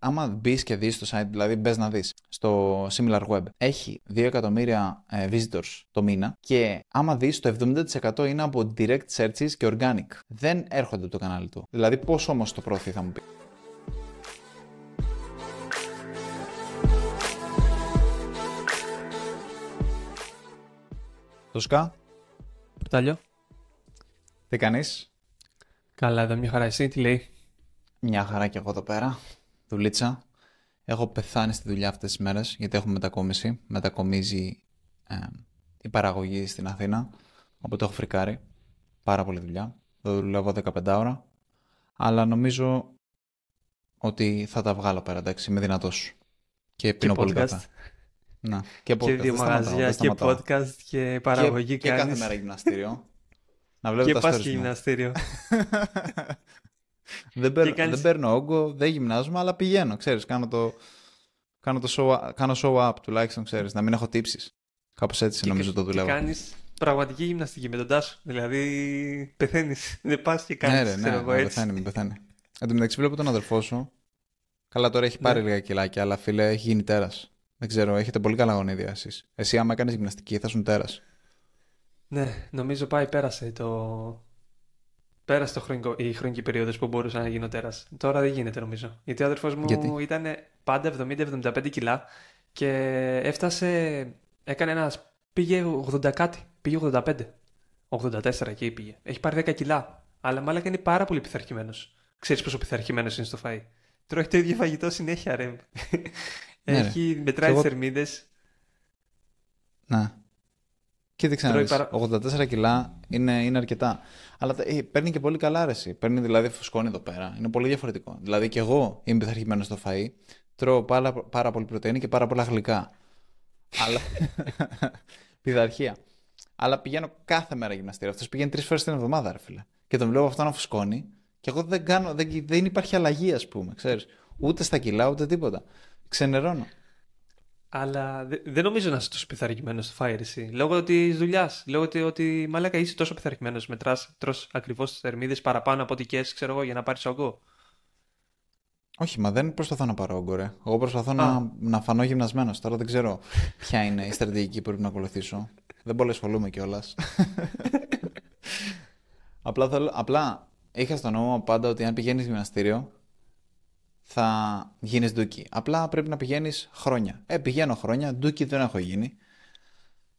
άμα μπεις και δεις το site, δηλαδή μπες να δεις στο SimilarWeb, έχει 2 εκατομμύρια ε, visitors το μήνα και άμα δεις το 70% είναι από direct searches και organic. Δεν έρχονται από το κανάλι του. Δηλαδή, πώς όμως το προωθεί, θα μου πεις; Το ΣΚΑ. Πορτάλιο. Τι κάνεις; Καλά, εδώ μια χαρά. Εσύ τι λέει; Μια χαρά και εγώ εδώ πέρα. Δουλίτσα. Έχω πεθάνει στη δουλειά αυτές τις μέρες γιατί έχουμε μετακόμιση. Μετακομίζει ε, η παραγωγή στην Αθήνα. Οπότε έχω φρικάρει. Πάρα πολύ δουλειά. Δεν δουλεύω 15 ώρα. Αλλά νομίζω ότι θα τα βγάλω πέρα, εντάξει. Είμαι δυνατός. Και πίνω πολύ καφέ. Να, και, podcast, και δύο μαγαζιά και podcast και παραγωγή και, κάνεις. Και κάθε μέρα γυμναστήριο. να βλέπω και τα πας και γυμναστήριο. δεν, παίρνω, κάνεις... δεν παίρνω όγκο, δεν γυμνάζομαι, αλλά πηγαίνω, ξέρεις, κάνω το, κάνω το show, κάνω show up τουλάχιστον, ξέρεις, να μην έχω τύψεις. Κάπως έτσι και νομίζω το δουλεύω. Και κάνεις πραγματική γυμναστική με τον Τάσο, δηλαδή πεθαίνεις, δεν πας και κάνεις, ναι, ναι, ναι, ναι, πεθαίνει, με πεθαίνει. Εν τω μεταξύ βλέπω τον αδερφό σου, καλά τώρα έχει πάρει ναι. λίγα κιλάκια, αλλά φίλε έχει γίνει τέρας. Δεν ξέρω, έχετε πολύ καλά γονίδια εσείς. Εσύ άμα έκανες γυμναστική θα σου τέρας. Ναι, νομίζω πάει πέρασε το... Πέρασε το χρονικό, η χρονική περίοδος που μπορούσα να γίνω τέρας. Τώρα δεν γίνεται νομίζω. Γιατί ο αδερφός μου ήταν πάντα 70-75 κιλά και έφτασε, έκανε ένας, πήγε 80 κάτι, πήγε 85. 84 εκεί πήγε. Έχει πάρει 10 κιλά. Αλλά μάλλον είναι πάρα πολύ πειθαρχημένος. Ξέρεις πόσο πειθαρχημένος είναι στο φαΐ. Τρώει το ίδιο φαγητό συνέχεια, ρε. Ναι, Έχει, μετράει τις θερμίδες. Ναι. Κοίταξε να παρα... 84 κιλά είναι, είναι αρκετά. Αλλά ε, παίρνει και πολύ καλά αρέσει. Παίρνει δηλαδή φουσκώνει εδώ πέρα. Είναι πολύ διαφορετικό. Δηλαδή και εγώ είμαι πειθαρχημένος στο φαΐ. Τρώω πάρα, πάρα πολύ πρωτεΐνη και πάρα πολλά γλυκά. Αλλά. Πειθαρχία. Αλλά πηγαίνω κάθε μέρα γυμναστήριο. Αυτός πηγαίνει τρεις φορές την εβδομάδα, ρε φίλε. Και τον βλέπω αυτό να φουσκώνει. Και εγώ δεν κάνω. Δεν, δεν υπάρχει αλλαγή, ας πούμε. Ξέρεις. Ούτε στα κιλά, ούτε τίποτα ξενερώνω. Αλλά δεν νομίζω να είσαι τόσο πειθαρχημένος στο Fire εσύ. Λόγω της δουλειάς. Λόγω ότι, ότι μαλάκα είσαι τόσο πειθαρχημένος. Μετράς, τρώ ακριβώς τις θερμίδες παραπάνω από ό,τι και ξέρω εγώ, για να πάρεις όγκο. Όχι, μα δεν προσπαθώ να πάρω όγκο, ρε. Εγώ προσπαθώ να, να φανώ γυμνασμένος. Τώρα δεν ξέρω ποια είναι η στρατηγική που πρέπει να ακολουθήσω. δεν πολύ ασχολούμαι κιόλας. απλά, απλά είχα στο νόμο πάντα ότι αν πηγαίνεις γυμναστήριο, θα γίνεις ντούκι. Απλά πρέπει να πηγαίνεις χρόνια. Ε, πηγαίνω χρόνια, ντούκι δεν έχω γίνει.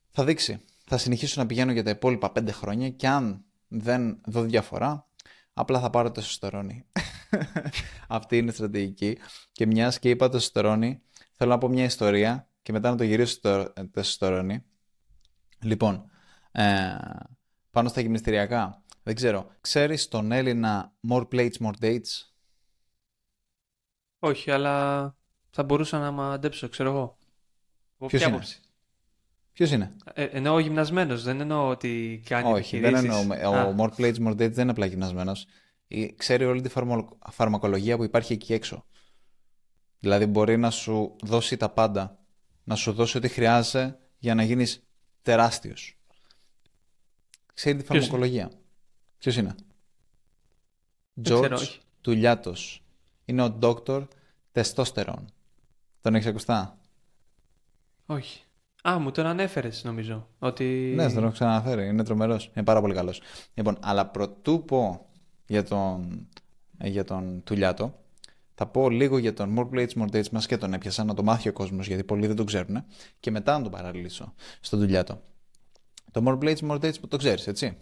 Θα δείξει. Θα συνεχίσω να πηγαίνω για τα υπόλοιπα πέντε χρόνια και αν δεν δω διαφορά, απλά θα πάρω το σωστερόνι. Αυτή είναι η στρατηγική. Και μιας και είπα το σωστερόνι, θέλω να πω μια ιστορία και μετά να το γυρίσω το, το Λοιπόν, ε, πάνω στα γυμναστηριακά, δεν ξέρω, ξέρεις τον Έλληνα More Plates, More Dates? Όχι, αλλά θα μπορούσα να μαντέψω, ξέρω εγώ. Ποιος είναι; Ποιος είναι; Ε, εννοώ γυμνασμένος, δεν εννοώ ότι κάνει Όχι, δεν εννοώ. Ο More Plates, More Dates δεν είναι απλά γυμνασμένος. Ξέρει όλη τη φαρμακολογία που υπάρχει εκεί έξω. Δηλαδή μπορεί να σου δώσει τα πάντα. Να σου δώσει ό,τι χρειάζεται για να γίνεις τεράστιος. Ξέρει τη φαρμακολογία. Ποιος είναι; George Τουλιάτος είναι ο Dr. Testosterone. Τον έχεις ακουστά; Όχι. Α, μου τον ανέφερες νομίζω. Ότι... Ναι, τον έχω ξαναναφέρει. Είναι τρομερός. Είναι πάρα πολύ καλός. Λοιπόν, αλλά πρωτού πω για τον, για τον Τουλιάτο, θα πω λίγο για τον More Plates, More Dates μας και τον έπιασα να το μάθει ο κόσμος γιατί πολλοί δεν τον ξέρουν και μετά να τον παραλύσω στον Τουλιάτο. Το More Plates, More Dates που το ξέρεις, έτσι;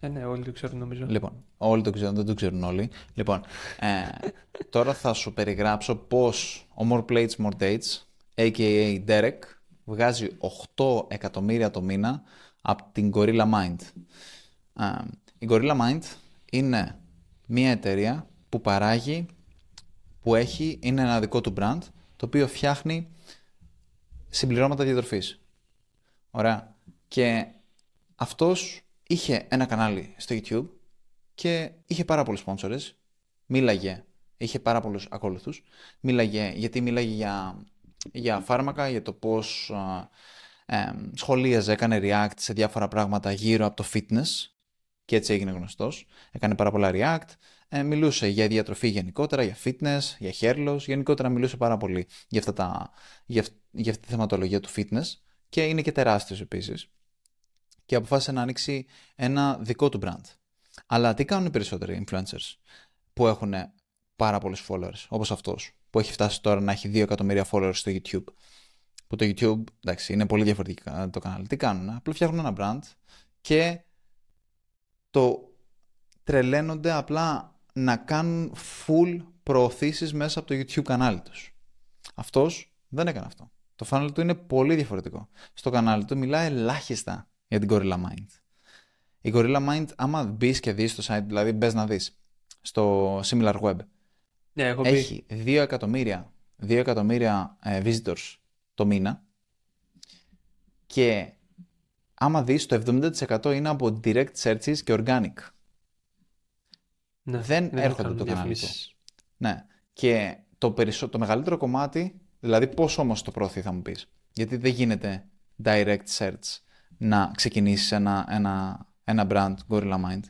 Ε, ναι, όλοι το ξέρουν νομίζω. Λοιπόν, όλοι το ξέρουν, δεν το ξέρουν όλοι. Λοιπόν, ε, τώρα θα σου περιγράψω πώς ο More Plates, More Dates, a.k.a. Derek, βγάζει 8 εκατομμύρια το μήνα από την Gorilla Mind. Ε, η Gorilla Mind είναι μια εταιρεία που παράγει, που έχει, είναι ένα δικό του brand, το οποίο φτιάχνει συμπληρώματα διατροφής. Ωραία. Και αυτός είχε ένα κανάλι στο YouTube και είχε πάρα πολλούς sponsors. Μίλαγε, είχε πάρα πολλούς ακόλουθους. Μίλαγε, γιατί μίλαγε για, για φάρμακα, για το πώς ε, σχολίαζε, έκανε react σε διάφορα πράγματα γύρω από το fitness και έτσι έγινε γνωστός. Έκανε πάρα πολλά react, ε, μιλούσε για διατροφή γενικότερα, για fitness, για hair loss, γενικότερα μιλούσε πάρα πολύ για, αυτά τα, για, για αυτή τη θεματολογία του fitness και είναι και τεράστιος επίσης και αποφάσισε να ανοίξει ένα δικό του brand. Αλλά τι κάνουν οι περισσότεροι influencers που έχουν πάρα πολλούς followers, όπως αυτός, που έχει φτάσει τώρα να έχει 2 εκατομμύρια followers στο YouTube. Που το YouTube, εντάξει, είναι πολύ διαφορετικό το κανάλι. Τι κάνουν, απλά φτιάχνουν ένα brand και το τρελαίνονται απλά να κάνουν full προωθήσεις μέσα από το YouTube κανάλι τους. Αυτός δεν έκανε αυτό. Το funnel του είναι πολύ διαφορετικό. Στο κανάλι του μιλάει ελάχιστα για την Gorilla Mind. Η Gorilla Mind, άμα μπεις και δεις στο site, δηλαδή μπες να δεις στο Similar Web, ναι, έχω έχει 2 εκατομμύρια, 2 εκατομμύρια ε, visitors το μήνα και άμα δεις το 70% είναι από direct searches και organic. Ναι, δεν, έρχονται το κανάλι του. Ναι. Και το, περισσο... το μεγαλύτερο κομμάτι, δηλαδή πώς όμως το προωθεί θα μου πεις. Γιατί δεν γίνεται direct search να ξεκινήσεις ένα, ένα, ένα brand Gorilla Mind.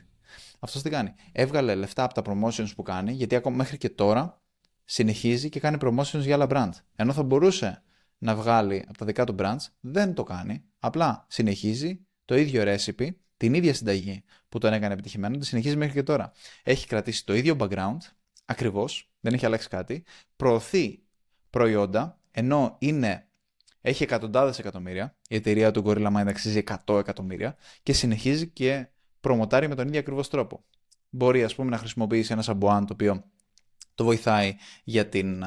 Αυτός τι κάνει; Έβγαλε λεφτά από τα promotions που κάνει, γιατί ακόμα μέχρι και τώρα συνεχίζει και κάνει promotions για άλλα brand. Ενώ θα μπορούσε να βγάλει από τα δικά του brands, δεν το κάνει. Απλά συνεχίζει το ίδιο recipe, την ίδια συνταγή που τον έκανε επιτυχημένο, τη συνεχίζει μέχρι και τώρα. Έχει κρατήσει το ίδιο background, ακριβώς, δεν έχει αλλάξει κάτι. Προωθεί προϊόντα, ενώ είναι έχει εκατοντάδες εκατομμύρια. Η εταιρεία του Gorilla Mind αξίζει 100 εκατομμύρια και συνεχίζει και προμοτάρει με τον ίδιο ακριβώς τρόπο. Μπορεί, ας πούμε, να χρησιμοποιήσει ένα σαμπουάν το οποίο το βοηθάει για, την,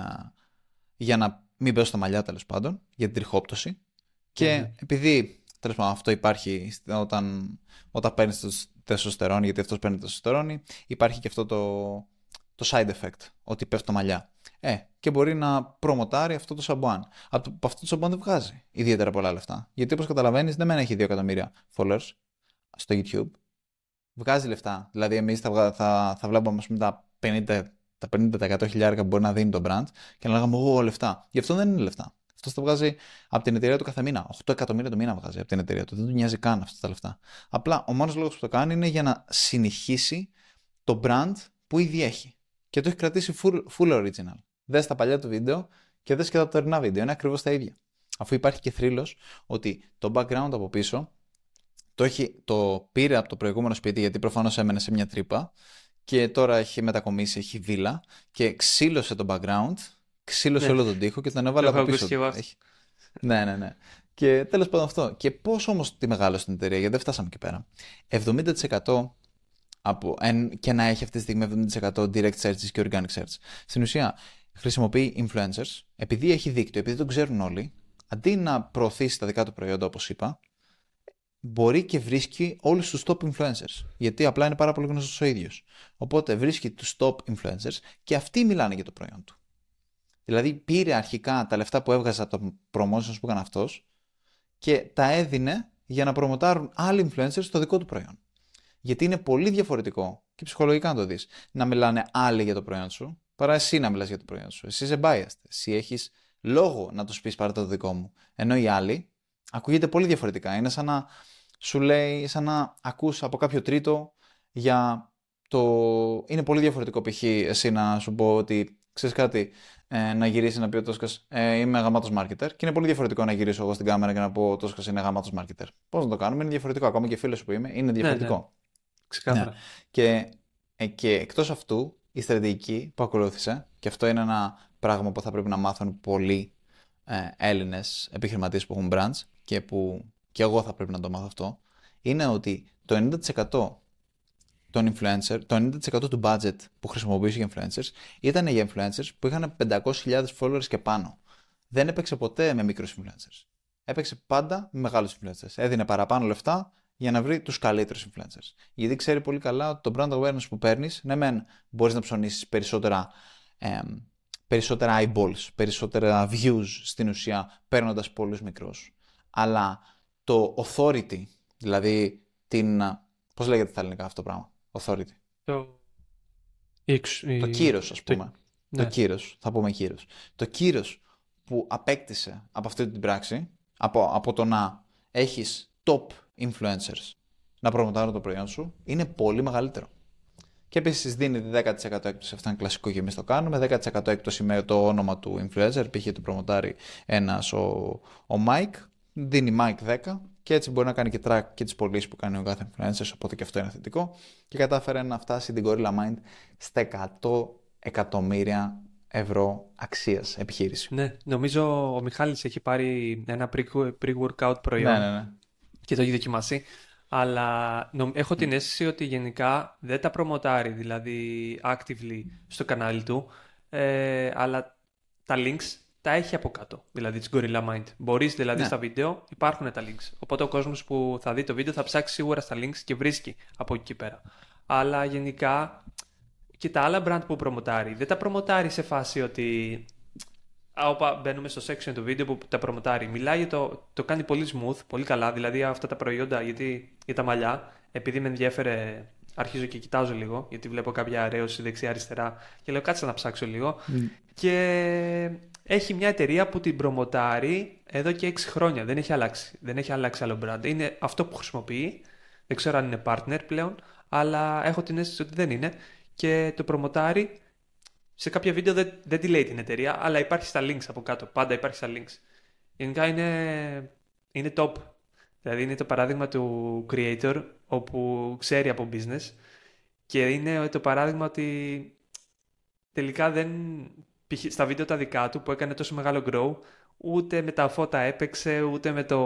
για να μην πέσουν τα μαλλιά τέλος πάντων, για την τριχόπτωση. Και επειδή τέλος πάντων αυτό υπάρχει όταν, όταν παίρνεις το τεσοστερόνι, γιατί αυτός παίρνει το τεσοστερόνι, υπάρχει και αυτό το, το side effect, ότι πέφτουν τα μαλλιά. Ε, και μπορεί να προμοτάρει αυτό το σαμπουάν. Από αυτό το σαμπουάν δεν βγάζει ιδιαίτερα πολλά λεφτά. Γιατί όπως καταλαβαίνεις, δεν μένει έχει 2 εκατομμύρια followers στο YouTube. Βγάζει λεφτά. Δηλαδή, εμείς θα, θα, θα βλέπουμε πούμε, τα 50, τα 50% χιλιάρικα που μπορεί να δίνει το brand και να λέγαμε εγώ λεφτά. Γι' αυτό δεν είναι λεφτά. Αυτό θα βγάζει από την εταιρεία του κάθε μήνα. 8 εκατομμύρια το μήνα βγάζει από την εταιρεία του. Δεν του νοιάζει καν αυτά τα λεφτά. Απλά ο μόνος λόγος που το κάνει είναι για να συνεχίσει το brand που ήδη έχει. Και το έχει κρατήσει full, full original. Δες τα παλιά του βίντεο και δες και τα τωρινά βίντεο. Είναι ακριβώς τα ίδια. Αφού υπάρχει και θρύλος ότι το background από πίσω το, έχει, το πήρε από το προηγούμενο σπίτι γιατί προφανώς έμενε σε μια τρύπα και τώρα έχει μετακομίσει, έχει βίλα και ξύλωσε το background, ξύλωσε ναι. όλο τον τοίχο και τον έβαλε από πίσω. Έχει... ναι, ναι, ναι. Και τέλος πάντων αυτό. Και πώς όμως τη μεγάλωσε την εταιρεία, γιατί δεν φτάσαμε εκεί πέρα. 70% από, και να έχει αυτή τη στιγμή 70% direct searches και organic search. Στην ουσία, χρησιμοποιεί influencers, επειδή έχει δίκτυο, επειδή το ξέρουν όλοι, αντί να προωθήσει τα δικά του προϊόντα, όπως είπα, μπορεί και βρίσκει όλους τους top influencers. Γιατί απλά είναι πάρα πολύ γνωστός ο ίδιος. Οπότε βρίσκει τους top influencers και αυτοί μιλάνε για το προϊόν του. Δηλαδή πήρε αρχικά τα λεφτά που έβγαζε από το promotions που έκανε αυτός και τα έδινε για να προμοτάρουν άλλοι influencers στο δικό του προϊόν. Γιατί είναι πολύ διαφορετικό και ψυχολογικά να το δεις να μιλάνε άλλοι για το προϊόν σου παρά εσύ να μιλάς για το προϊόν σου. Εσύ είσαι biased. Εσύ έχεις λόγο να τους πεις παρά το δικό μου. Ενώ οι άλλοι ακούγεται πολύ διαφορετικά. Είναι σαν να σου λέει, σαν να ακούς από κάποιο τρίτο για το... Είναι πολύ διαφορετικό π.χ. εσύ να σου πω ότι ξέρεις κάτι, ε, να γυρίσεις να πει ο Τόσκας ε, Είμαι γαμάτος marketer. Και είναι πολύ διαφορετικό να γυρίσω εγώ στην κάμερα και να πω ο Τόσκας είναι γαμάτος marketer. Πώς να το κάνουμε, είναι διαφορετικό. Ακόμα και φίλο που είμαι, είναι ναι, διαφορετικό. Ναι, Ξεκάθαρα. Ναι. Και, ε, και εκτός αυτού, η στρατηγική που ακολούθησε, και αυτό είναι ένα πράγμα που θα πρέπει να μάθουν πολλοί ε, Έλληνες επιχειρηματίες που έχουν brands και που και εγώ θα πρέπει να το μάθω αυτό, είναι ότι το 90% των influencer, το 90% του budget που χρησιμοποιούσε για influencers ήταν για influencers που είχαν 500.000 followers και πάνω. Δεν έπαιξε ποτέ με μικρούς influencers. Έπαιξε πάντα με μεγάλους influencers. Έδινε παραπάνω λεφτά για να βρει τους καλύτερους influencers. Γιατί ξέρει πολύ καλά ότι το brand awareness που παίρνεις, ναι, μεν μπορείς να ψωνίσεις περισσότερα, ε, περισσότερα eyeballs, περισσότερα views στην ουσία, παίρνοντας πολλούς μικρούς. Αλλά το authority, δηλαδή την. Πώς λέγεται στα ελληνικά αυτό το πράγμα, authority; Το. Το κύρος, ας πούμε. Το, ναι. το κύρος, θα πούμε κύρος. Το κύρος που απέκτησε από αυτή την πράξη, από, από το να έχεις top influencers να προμοτάρουν το προϊόν σου είναι πολύ μεγαλύτερο. Και επίσης δίνει 10% έκπτωση, αυτό είναι κλασικό και εμείς το κάνουμε. 10% έκπτωση με το όνομα του influencer, π.χ. του προμοτάρει ένας ο, ο Mike, δίνει Mike 10 και έτσι μπορεί να κάνει και track και τις πωλήσεις που κάνει ο κάθε influencer, οπότε και αυτό είναι θετικό. Και κατάφερε να φτάσει την Gorilla Mind στα 100 εκατομμύρια ευρώ αξίας επιχείρηση. Ναι, νομίζω ο Μιχάλης έχει πάρει ένα pre-workout προϊόν ναι, ναι, ναι. Και το έχει δοκιμάσει. Αλλά έχω την αίσθηση ότι γενικά δεν τα προμοτάρει, δηλαδή actively στο κανάλι του, ε, αλλά τα links τα έχει από κάτω, δηλαδή της Gorilla Mind. Μπορείς δηλαδή ναι. στα βίντεο, υπάρχουν τα links. Οπότε ο κόσμος που θα δει το βίντεο θα ψάξει σίγουρα στα links και βρίσκει από εκεί πέρα. Αλλά γενικά και τα άλλα brand που προμοτάρει, δεν τα προμοτάρει σε φάση ότι Όπα, μπαίνουμε στο section του βίντεο που τα προμοτάρει. Μιλάει για το, το κάνει πολύ smooth, πολύ καλά. Δηλαδή αυτά τα προϊόντα γιατί, για τα μαλλιά, επειδή με ενδιέφερε, αρχίζω και κοιτάζω λίγο, γιατί βλέπω κάποια αρέωση δεξιά-αριστερά και λέω κάτσε να ψάξω λίγο. Και έχει μια εταιρεία που την προμοτάρει εδώ και 6 χρόνια. Δεν έχει αλλάξει. Δεν έχει αλλάξει άλλο brand. Είναι αυτό που χρησιμοποιεί. Δεν ξέρω αν είναι partner πλέον, αλλά έχω την αίσθηση ότι δεν είναι. Και το προμοτάρει σε κάποια βίντεο δεν, δεν τη λέει την εταιρεία, αλλά υπάρχει στα links από κάτω. Πάντα υπάρχει στα links. Γενικά είναι, είναι top. Δηλαδή είναι το παράδειγμα του creator όπου ξέρει από business και είναι το παράδειγμα ότι τελικά δεν στα βίντεο τα δικά του που έκανε τόσο μεγάλο grow ούτε με τα φώτα έπαιξε ούτε με το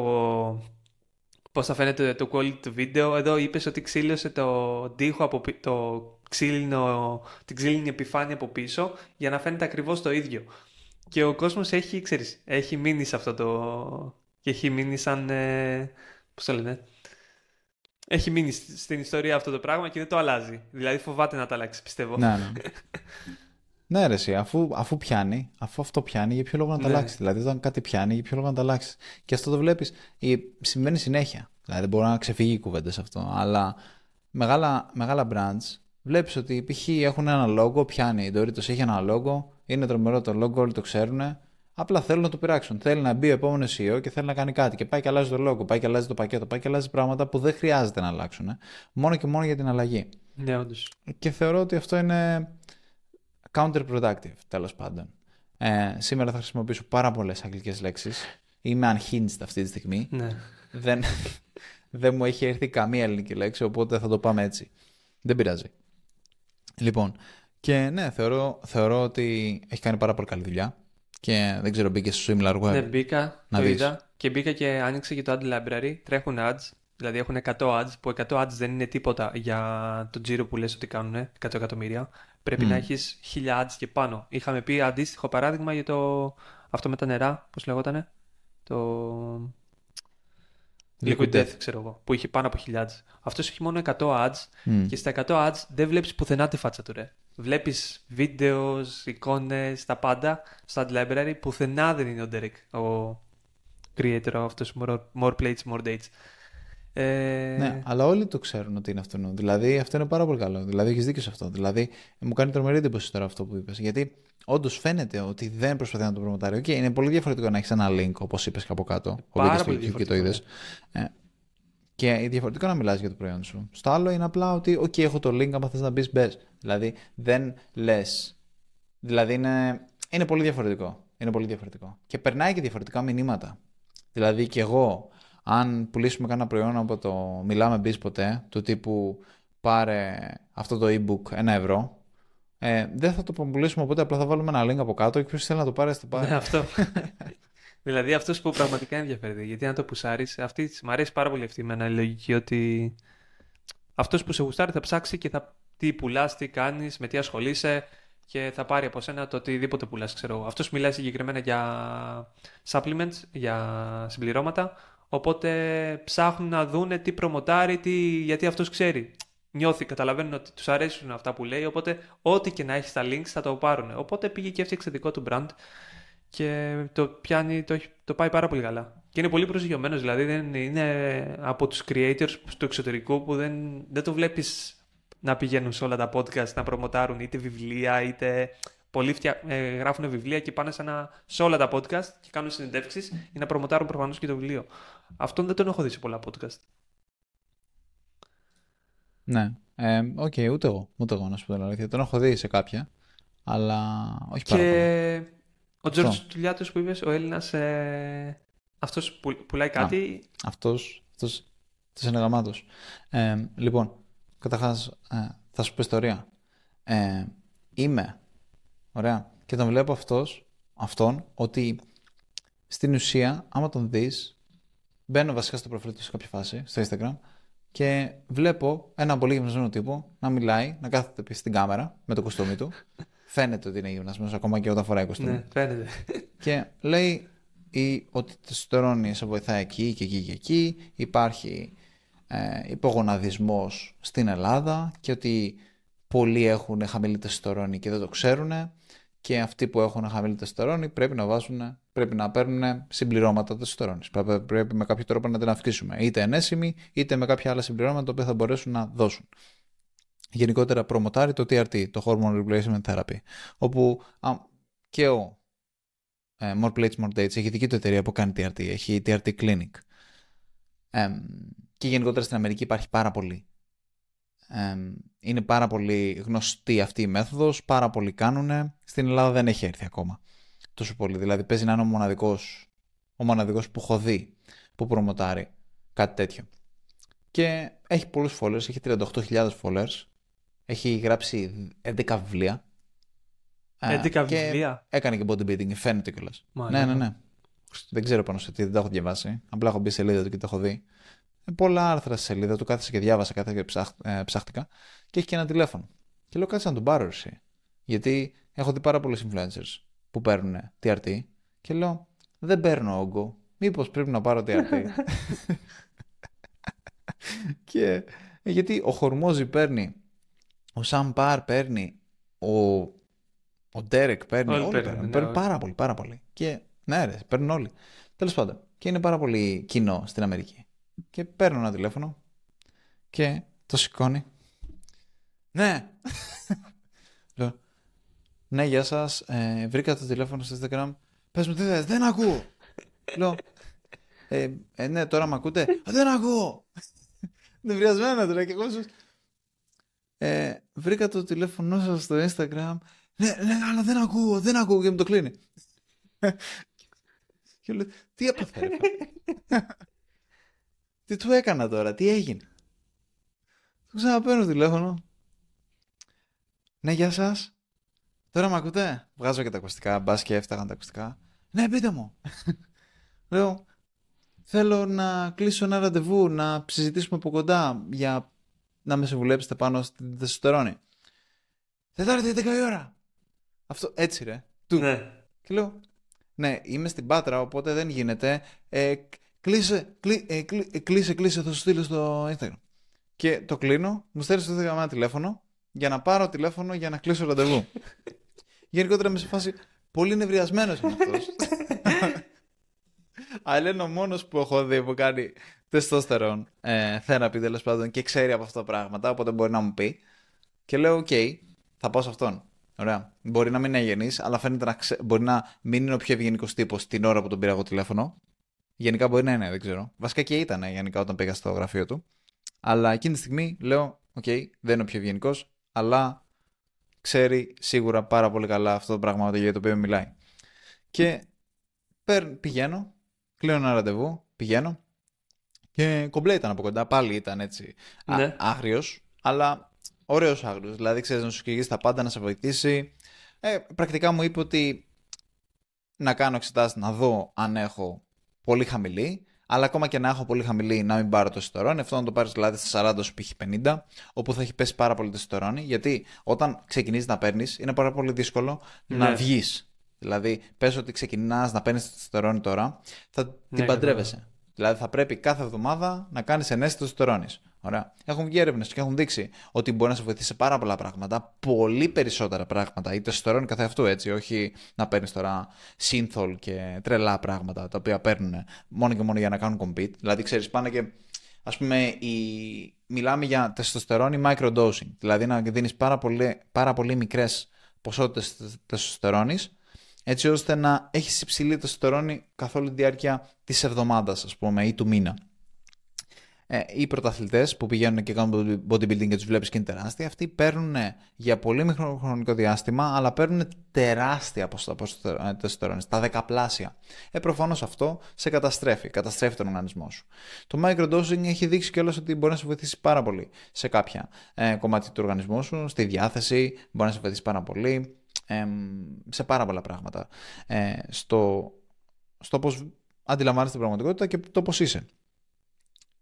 πώς θα φαίνεται το quality του βίντεο. Εδώ είπες ότι ξύλωσε το τοίχο από το ξύλινο, την ξύλινη επιφάνεια από πίσω για να φαίνεται ακριβώς το ίδιο. Και ο κόσμος έχει, ξέρεις, έχει μείνει σε αυτό το... και έχει μείνει σαν... Ε... πώς το λένε... Έχει μείνει στην ιστορία αυτό το πράγμα και δεν το αλλάζει. Δηλαδή φοβάται να το αλλάξει, πιστεύω. Ναι, ναι. ναι, ρε, εσύ, αφού, αφού πιάνει, αφού αυτό πιάνει, για ποιο λόγο να το ναι. αλλάξεις; Δηλαδή, όταν κάτι πιάνει, για ποιο λόγο να το αλλάξεις; Και αυτό το βλέπεις, συμβαίνει συνέχεια. Δηλαδή, δεν μπορεί να ξεφύγει η κουβέντα σε αυτό. Αλλά μεγάλα, μεγάλα brands βλέπεις ότι π.χ. έχουν ένα logo, πιάνει η Doritos έχει ένα logo, είναι τρομερό το logo, όλοι το ξέρουν. Απλά θέλουν να το πειράξουν. Θέλει να μπει ο επόμενος CEO και θέλει να κάνει κάτι. Και πάει και αλλάζει το logo, πάει και αλλάζει το πακέτο, πάει και αλλάζει πράγματα που δεν χρειάζεται να αλλάξουν. Μόνο και μόνο για την αλλαγή. Ναι, όντως. Και θεωρώ ότι αυτό είναι counterproductive, τέλος πάντων. Ε, σήμερα θα χρησιμοποιήσω πάρα πολλές αγγλικές λέξεις. Είμαι unhinged αυτή τη στιγμή. Ναι. Δεν, δεν μου έχει έρθει καμία ελληνική λέξη, οπότε θα το πάμε έτσι. Δεν πειράζει. Λοιπόν, και ναι, θεωρώ, θεωρώ ότι έχει κάνει πάρα πολύ καλή δουλειά. Και δεν ξέρω, μπήκε στο SimilarWeb. Ναι, μπήκα, να το δεις. είδα. Και μπήκα και άνοιξε και το Ad Library. Τρέχουν ads. Δηλαδή έχουν 100 ads, που 100 ads δεν είναι τίποτα για το τζίρο που λες ότι κάνουν 100 εκατομμύρια. Πρέπει mm. να έχεις 1000 ads και πάνω. Είχαμε πει αντίστοιχο παράδειγμα για το αυτό με τα νερά, πώς λεγότανε. Το Liquid Death, ξέρω εγώ, που είχε πάνω από χιλιάδες. Αυτός έχει μόνο 100 ads και στα 100 ads δεν βλέπεις πουθενά τη φάτσα του ρε. Βλέπεις βίντεος, εικόνες, τα πάντα στο ad library. Πουθενά δεν είναι ο Derek, ο creator αυτός more, more plates, more dates. Ε... Ναι, αλλά όλοι το ξέρουν ότι είναι αυτό. Δηλαδή αυτό είναι πάρα πολύ καλό. Δηλαδή έχεις δίκιο σε αυτό. Δηλαδή μου κάνει τρομερή εντύπωση τώρα αυτό που είπες. Γιατί όντως φαίνεται ότι δεν προσπαθεί να το προμοτάρει. Okay, είναι πολύ διαφορετικό να έχεις ένα link, όπως είπες και από κάτω. Πάρα πολύ και το είδες. Ε, και διαφορετικό να μιλάς για το προϊόν σου. Στο άλλο είναι απλά ότι, OK, έχω το link, άμα θες να μπεις, μπες. Δηλαδή δεν λες. Δηλαδή είναι, είναι πολύ διαφορετικό. Είναι πολύ διαφορετικό. Και περνάει και διαφορετικά μηνύματα. Δηλαδή και εγώ, αν πουλήσουμε κανένα προϊόν από το μιλάμε μπει ποτέ, του τύπου πάρε αυτό το e-book ένα ευρώ, ε, δεν θα το πουλήσουμε οπότε απλά θα βάλουμε ένα link από κάτω και ποιος θέλει να το πάρει, θα το πάρει. Ναι, αυτό. δηλαδή αυτός που πραγματικά ενδιαφέρεται. Γιατί αν το πουσάρεις, αυτή μου αρέσει πάρα πολύ αυτή η μένα η λογική ότι αυτός που σε γουστάρει θα ψάξει και θα τι πουλάς, τι κάνεις, με τι ασχολείσαι και θα πάρει από σένα το οτιδήποτε πουλάς, ξέρω εγώ. Αυτός μιλάει συγκεκριμένα για supplements, για συμπληρώματα. Οπότε ψάχνουν να δούνε τι προμοτάρει, τι... γιατί αυτός ξέρει νιώθει, καταλαβαίνουν ότι τους αρέσουν αυτά που λέει, οπότε ό,τι και να έχει στα links θα το πάρουν. Οπότε πήγε και έφτιαξε δικό του brand και το πιάνει, το, το πάει πάρα πολύ καλά. Και είναι πολύ προσγειωμένος, δηλαδή δεν είναι από τους creators του εξωτερικού που δεν, δεν το βλέπεις να πηγαίνουν σε όλα τα podcast να προμοτάρουν είτε βιβλία είτε. Πολλοί φτια... ε, γράφουν βιβλία και πάνε ένα... σε όλα τα podcast και κάνουν συνεντεύξεις για να προμοτάρουν προφανώς και το βιβλίο. Αυτόν δεν τον έχω δει σε πολλά podcast. Ναι. Ε, Ok, okay, ούτε εγώ. Ούτε εγώ να σου πω την αλήθεια. Τον έχω δει σε κάποια. Αλλά όχι και... πάρα πολύ. Ο Τζορτζ Τουλιάτο που είπες, ο Έλληνας. Ε... Αυτός που πουλάει κάτι. Αυτός αυτός, αυτός είναι γαμάτος. Ε, λοιπόν, καταρχάς ε, θα σου πω ιστορία. Ε, είμαι. Ωραία. Και τον βλέπω αυτός, αυτόν ότι στην ουσία, άμα τον δεις, μπαίνω βασικά στο προφίλ του σε κάποια φάση, στο Instagram, και βλέπω ένα πολύ γυμνασμένο τύπο να μιλάει, να κάθεται πίσω στην κάμερα με το κουστούμι του. φαίνεται ότι είναι γυμνασμένος ακόμα και όταν φοράει κουστούμι. Ναι, φαίνεται. Και λέει ή ότι το τεστοστερόνι σε βοηθάει εκεί και εκεί και εκεί. Υπάρχει ε, υπογοναδισμός στην Ελλάδα και ότι πολλοί έχουν χαμηλή τεστοστερόνη και δεν το ξέρουν και αυτοί που έχουν χαμηλή τεστοστερόνη πρέπει να βάζουν, πρέπει να παίρνουν συμπληρώματα τεστοστερόνης. Πρέπει, πρέπει με κάποιο τρόπο να την αυξήσουμε. Είτε ενέσιμη, είτε με κάποια άλλα συμπληρώματα τα οποία θα μπορέσουν να δώσουν. Γενικότερα προμοτάρει το TRT, το Hormone Replacement Therapy, όπου α, και ο ε, More Plates More Dates έχει δική του εταιρεία που κάνει TRT, έχει TRT Clinic. Ε, και γενικότερα στην Αμερική υπάρχει πάρα πολύ είναι πάρα πολύ γνωστή αυτή η μέθοδος, πάρα πολλοί κάνουν. Στην Ελλάδα δεν έχει έρθει ακόμα τόσο πολύ. Δηλαδή παίζει να είναι ο μοναδικός, ο μοναδικός που έχω δει που προμοτάρει κάτι τέτοιο. Και έχει πολλούς followers, έχει 38.000 followers. Έχει γράψει 11 βιβλία. 11 και βιβλία; Έκανε και bodybuilding, φαίνεται κιόλας. Ναι, ναι, ναι. Δεν ξέρω πάνω σε τι, δεν τα έχω διαβάσει. Απλά έχω μπει σελίδα του και το έχω δει πολλά άρθρα στη σελίδα του, κάθεσα και διάβασα, κάθε και ψάχ, ε, ψάχτηκα και έχει και ένα τηλέφωνο. Και λέω κάτσε να τον πάρω εσύ. Γιατί έχω δει πάρα πολλούς influencers που παίρνουν TRT και λέω δεν παίρνω όγκο. Μήπως πρέπει να πάρω TRT. και ε, γιατί ο Χορμόζη παίρνει, ο Σαμ Πάρ παίρνει, ο, ο Ντέρεκ παίρνει, όλοι, όλοι παίρνουν, ναι, παίρνουν πάρα πολύ, πάρα πολύ. Και ναι, ρε, παίρνουν όλοι. Τέλος πάντων. Και είναι πάρα πολύ κοινό στην Αμερική. Και παίρνω ένα τηλέφωνο και το σηκώνει. Ναι. Λέω, ναι, γεια σας. Ε, βρήκα το τηλέφωνο στο Instagram. Πες μου τι θες. Δεν ακούω. Λέω, ε, ε, ναι, τώρα με ακούτε. Δεν ακούω. Νευριασμένα τώρα και εγώ ε, βρήκα το τηλέφωνο σας στο Instagram. Ναι, ναι, αλλά δεν ακούω, δεν ακούω και μου το κλείνει. και λέω, τι έπαθε, τι του έκανα τώρα, τι έγινε; Του ξαναπαίρνω τηλέφωνο. Ναι, γεια σας. Τώρα με ακούτε; Βγάζω και τα ακουστικά. Μπας και έφταγαν τα ακουστικά. Ναι, πείτε μου. Λέω, θέλω να κλείσω ένα ραντεβού, να συζητήσουμε από κοντά για να με συμβουλέψετε πάνω στην τεσσερόνη. Τετάρτη, 10 η ώρα. Αυτό έτσι ρε. Του. Ναι. Και λέω, ναι, είμαι στην Πάτρα, οπότε δεν γίνεται. Ε, Κλείσε, κλεί, ε, ε, κλείσε, κλείσε, θα σου στείλω στο Instagram. Και το κλείνω, μου στέλνεις στο Instagram ένα τηλέφωνο για να πάρω τηλέφωνο για να κλείσω ραντεβού. Γενικότερα είμαι σε φάση πολύ νευριασμένος είναι αυτός. Αλλά είναι ο μόνος που έχω δει που κάνει testosterone ε, therapy τέλος πάντων και ξέρει από αυτά τα πράγματα, οπότε μπορεί να μου πει. Και λέω: Οκ, θα πάω σε αυτόν. Ωραία. Μπορεί να μην είναι γενή, αλλά φαίνεται να ξε... μπορεί να μην είναι ο πιο ευγενικός τύπος την ώρα που τον πήρα εγώ τηλέφωνο. Γενικά μπορεί να είναι, δεν ξέρω. Βασικά και ήταν γενικά όταν πήγα στο γραφείο του. Αλλά εκείνη τη στιγμή λέω: Οκ, δεν είναι ο πιο ευγενικός, αλλά ξέρει σίγουρα πάρα πολύ καλά αυτό το πράγμα για το οποίο μιλάει. Και πηγαίνω, κλείνω ένα ραντεβού, πηγαίνω και κομπλέ ήταν από κοντά. Πάλι ήταν έτσι ναι. άγριος, αλλά ωραίος άγριος. Δηλαδή ξέρεις να σου κυνηγήσει τα πάντα, να σε βοηθήσει. Ε, πρακτικά μου είπε ότι να κάνω εξετάσεις, να δω αν έχω πολύ χαμηλή, αλλά ακόμα και να έχω πολύ χαμηλή να μην πάρω το σιτορόνι, αυτό να το πάρεις δηλαδή στα 40 σου π.χ. 50, όπου θα έχει πέσει πάρα πολύ το σιτορόνι, γιατί όταν ξεκινήσει να παίρνεις, είναι πάρα πολύ δύσκολο ναι. να βγεις. Δηλαδή, πες ότι ξεκινάς να παίρνεις το σιτορόνι τώρα, θα ναι, την παντρεύεσαι. Δηλαδή, θα πρέπει κάθε εβδομάδα να κάνεις ενέστηση το σιτορόνι. Ωραία. Έχουν βγει έρευνες και έχουν δείξει ότι μπορεί να σε βοηθήσει σε πάρα πολλά πράγματα, πολύ περισσότερα πράγματα, είτε στο καθ' αυτού έτσι, όχι να παίρνεις τώρα σύνθολ και τρελά πράγματα τα οποία παίρνουν μόνο και μόνο για να κάνουν compete. Δηλαδή, ξέρεις, πάνε και ας πούμε, η... μιλάμε για τεστοστερόνη microdosing, δηλαδή να δίνεις πάρα πολύ, πάρα πολύ μικρές ποσότητες τεστοστερόνης, έτσι ώστε να έχεις υψηλή τεστοστερόνη καθ' όλη τη διάρκεια της εβδομάδας, ας πούμε, ή του μήνα. ε, οι πρωταθλητές που πηγαίνουν και κάνουν bodybuilding και τους βλέπεις και είναι τεράστια, αυτοί παίρνουν για πολύ μικρό χρονικό διάστημα, αλλά παίρνουν τεράστια ποσοστά τεστοστερόνης, τα δεκαπλάσια. Ε, προφανώς αυτό σε καταστρέφει, καταστρέφει τον οργανισμό σου. Το microdosing έχει δείξει κιόλας ότι μπορεί να σε βοηθήσει πάρα πολύ σε κάποια ε, κομμάτια του οργανισμού σου, στη διάθεση, μπορεί να σε βοηθήσει πάρα πολύ ε, σε πάρα πολλά πράγματα. Ε, στο στο πώς αντιλαμβάνεσαι την πραγματικότητα και το πώς είσαι.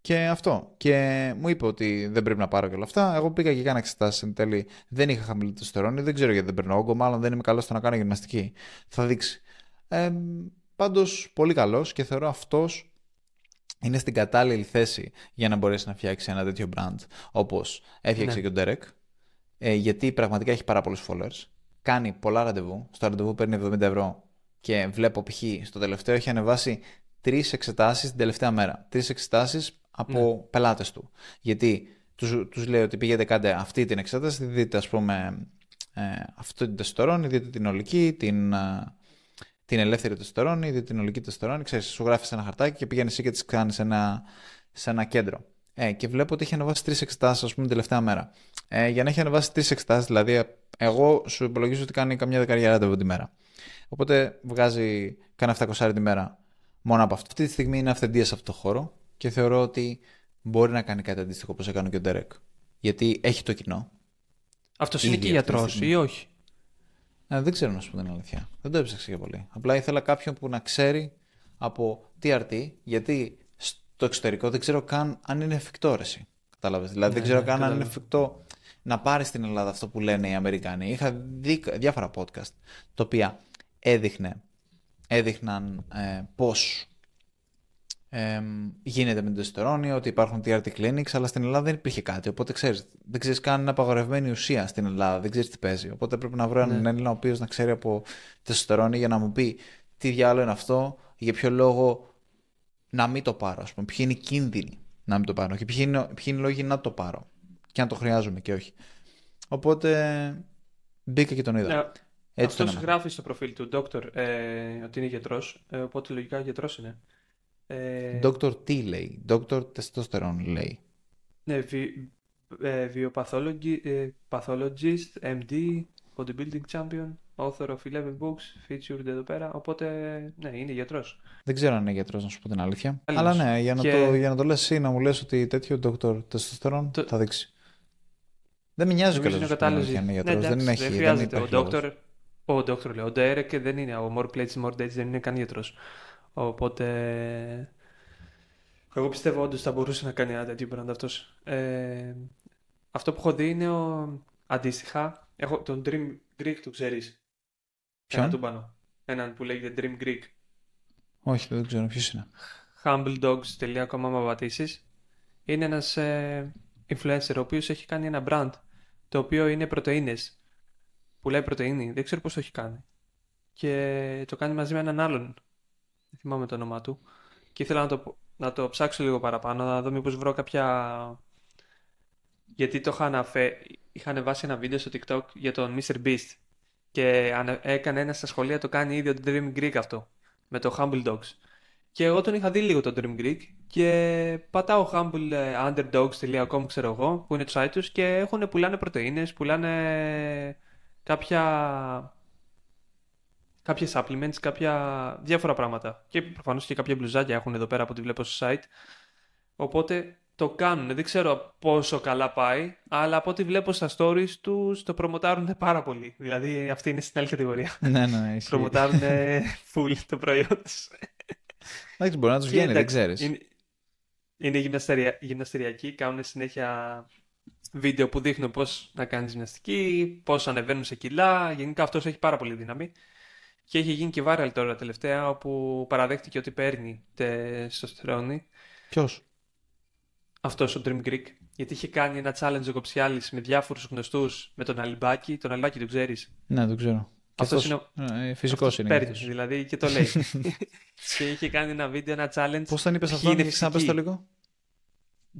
Και αυτό. Και μου είπε ότι δεν πρέπει να πάρω και όλα αυτά. Εγώ πήγα και έκανα εξετάσεις εν τέλει. Δεν είχα χαμηλή τεστοστερόνη. Δεν ξέρω γιατί δεν παίρνω όγκο. Μάλλον δεν είμαι καλός στο να κάνω γυμναστική. Θα δείξει. Ε, Πάντως πολύ καλός και θεωρώ αυτός είναι στην κατάλληλη θέση για να μπορέσει να φτιάξει ένα τέτοιο brand όπως έφτιαξε ναι. και ο Derek. Ε, γιατί πραγματικά έχει πάρα πολλούς followers. Κάνει πολλά ραντεβού. Στο ραντεβού παίρνει 70 ευρώ και βλέπω π.χ. στο τελευταίο έχει ανεβάσει τρεις εξετάσεις την τελευταία μέρα. Τρεις εξετάσεις από ναι. πελάτες του. Γιατί τους τους λέει ότι πήγαινε κάντε αυτή την εξέταση, δείτε ας πούμε ε, αυτή την τεστορόνη, δείτε την ολική, την, ε, την ελεύθερη τεστορόνη, δείτε την ολική τεστορόνη. Ξέρεις, σου γράφεις ένα χαρτάκι και πήγαινε εσύ και τις κάνεις σε ένα, σε ένα κέντρο. Ε, και βλέπω ότι έχει ανεβάσει τρεις εξετάσεις, ας πούμε, την τελευταία μέρα. Ε, για να έχει ανεβάσει τρεις εξετάσεις, δηλαδή, εγώ σου υπολογίζω ότι κάνει καμιά δεκαετία τη μέρα. Οπότε βγάζει κάνα 700 τη μέρα μόνο από αυτό. Αυτή τη στιγμή είναι αυθεντίας σε αυτό το χώρο και θεωρώ ότι μπορεί να κάνει κάτι αντίστοιχο όπως έκανε και ο Ντέρεκ. Γιατί έχει το κοινό. Αυτός είναι και γιατρός ή όχι; Ε, δεν ξέρω να σου πω την αλήθεια. Δεν το έψαξα για πολύ. Απλά ήθελα κάποιον που να ξέρει από TRT, γιατί στο εξωτερικό δεν ξέρω καν αν είναι εφικτό όρεση. Κατάλαβες. Δηλαδή δεν ναι, ξέρω ναι, καν αν είναι εφικτό να πάρει στην Ελλάδα αυτό που λένε οι Αμερικάνοι. Είχα δει διάφορα podcast τα οποία έδειχνε, έδειχναν ε, πώς ε, γίνεται με την τεστορόνη, ότι υπάρχουν TRT clinics, αλλά στην Ελλάδα δεν υπήρχε κάτι. Οπότε ξέρεις, δεν ξέρεις καν είναι απαγορευμένη ουσία στην Ελλάδα, δεν ξέρεις τι παίζει. Οπότε πρέπει να βρω έναν ναι. Έλληνα ο οποίος να ξέρει από τεστοστερόνη για να μου πει τι διάλογο είναι αυτό, για ποιο λόγο να μην το πάρω, ας πούμε, ποιοι είναι οι κίνδυνοι να μην το πάρω και ποιοι είναι, ποιοι είναι οι λόγοι να το πάρω και αν το χρειάζομαι και όχι. Οπότε μπήκα και τον είδα. Ναι. Έτσι Αυτός γράφει στο προφίλ του Dr. Ε, ότι είναι γιατρός, ε, οπότε λογικά γιατρός είναι. Ε, Dr. τι λέει, Dr. Testosterone λέει. Ναι, βι, ε, pathologist, MD, bodybuilding champion, author of 11 books, featured εδώ πέρα, οπότε ναι, είναι γιατρός. Δεν ξέρω αν είναι γιατρός να σου πω την αλήθεια. Αλλά ναι, για να, το, για να το λες εσύ, να μου λες ότι τέτοιο Dr. Testosterone το... θα δείξει. Δεν με νοιάζει κιόλας να σου είναι γιατρός, ναι, δεν, είναι, δεν χρειάζεται. ο Dr. Ο Dr. λέω. Ο Derek δεν είναι. Ο More Plates, More Dates δεν είναι καν γιατρός. Οπότε. Εγώ πιστεύω όντως θα μπορούσε να κάνει ένα τέτοιο brand αυτός. Ε, αυτό που έχω δει είναι ο... αντίστοιχα. Έχω τον Dream Greek, το ξέρεις; Ποιον; Ένα του πάνω. Έναν που λέγεται Dream Greek. Όχι, δεν ξέρω. Ποιος είναι. Humbledogs.com άμα πατήσεις. Είναι ένας ε, influencer ο οποίος έχει κάνει ένα brand το οποίο είναι πρωτεΐνες πουλάει πρωτεΐνη. Δεν ξέρω πώς το έχει κάνει. Και το κάνει μαζί με έναν άλλον. Δεν θυμάμαι το όνομά του. Και ήθελα να το, να το ψάξω λίγο παραπάνω, να δω μήπως βρω κάποια... Γιατί το είχα αναφέρει, είχα ανεβάσει ένα βίντεο στο TikTok για τον Mr. Beast. Και έκανε ένα στα σχολεία, το κάνει ήδη το Dream Greek αυτό. Με το Humble Dogs. Και εγώ τον είχα δει λίγο το Dream Greek και πατάω humbleunderdogs.com ξέρω εγώ που είναι το site τους και έχουν, πουλάνε πρωτεΐνες, πουλάνε κάποια, κάποια supplements, κάποια διάφορα πράγματα. Και προφανώς και κάποια μπλουζάκια έχουν εδώ πέρα από ό,τι βλέπω στο site. Οπότε το κάνουν. Δεν ξέρω πόσο καλά πάει, αλλά από ό,τι βλέπω στα stories τους το προμοτάρουν πάρα πολύ. Δηλαδή αυτή είναι στην άλλη κατηγορία. ναι, ναι, Προμοτάρουν full το προϊόν τους. Εντάξει, μπορεί να τους βγαίνει, δεν ξέρεις. Είναι, είναι γυμναστεριακοί, κάνουν συνέχεια βίντεο που δείχνουν πώς να κάνεις γυμναστική, πώς ανεβαίνουν σε κιλά. Γενικά αυτός έχει πάρα πολύ δύναμη. Και έχει γίνει και viral τώρα τελευταία, όπου παραδέχτηκε ότι παίρνει τεστοστερόνη. Ποιος; Αυτός ο Dream Greek. Γιατί είχε κάνει ένα challenge ο με διάφορους γνωστούς, με τον Αλιμπάκη. Τον Αλιμπάκη τον ξέρεις; Ναι, τον ξέρω. Αυτός είναι. Ε, Φυσικός είναι. Παίρνει, δηλαδή και το λέει. και είχε κάνει ένα βίντεο, ένα challenge. Πώς τον είπες αυτό, να πες το λίγο;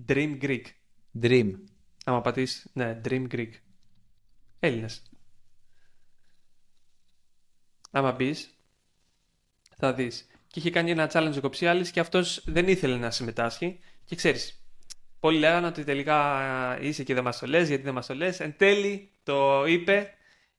Dream Greek. Dream. Άμα πατήσεις, ναι, Dream Greek. Έλληνες. Άμα μπεις, θα δεις. Και είχε κάνει ένα challenge ο Κοψιάλης και αυτός δεν ήθελε να συμμετάσχει. Και ξέρεις, πολλοί λέγανε ότι τελικά είσαι και δεν μας το λες, γιατί δεν μας το λες. Εν τέλει το είπε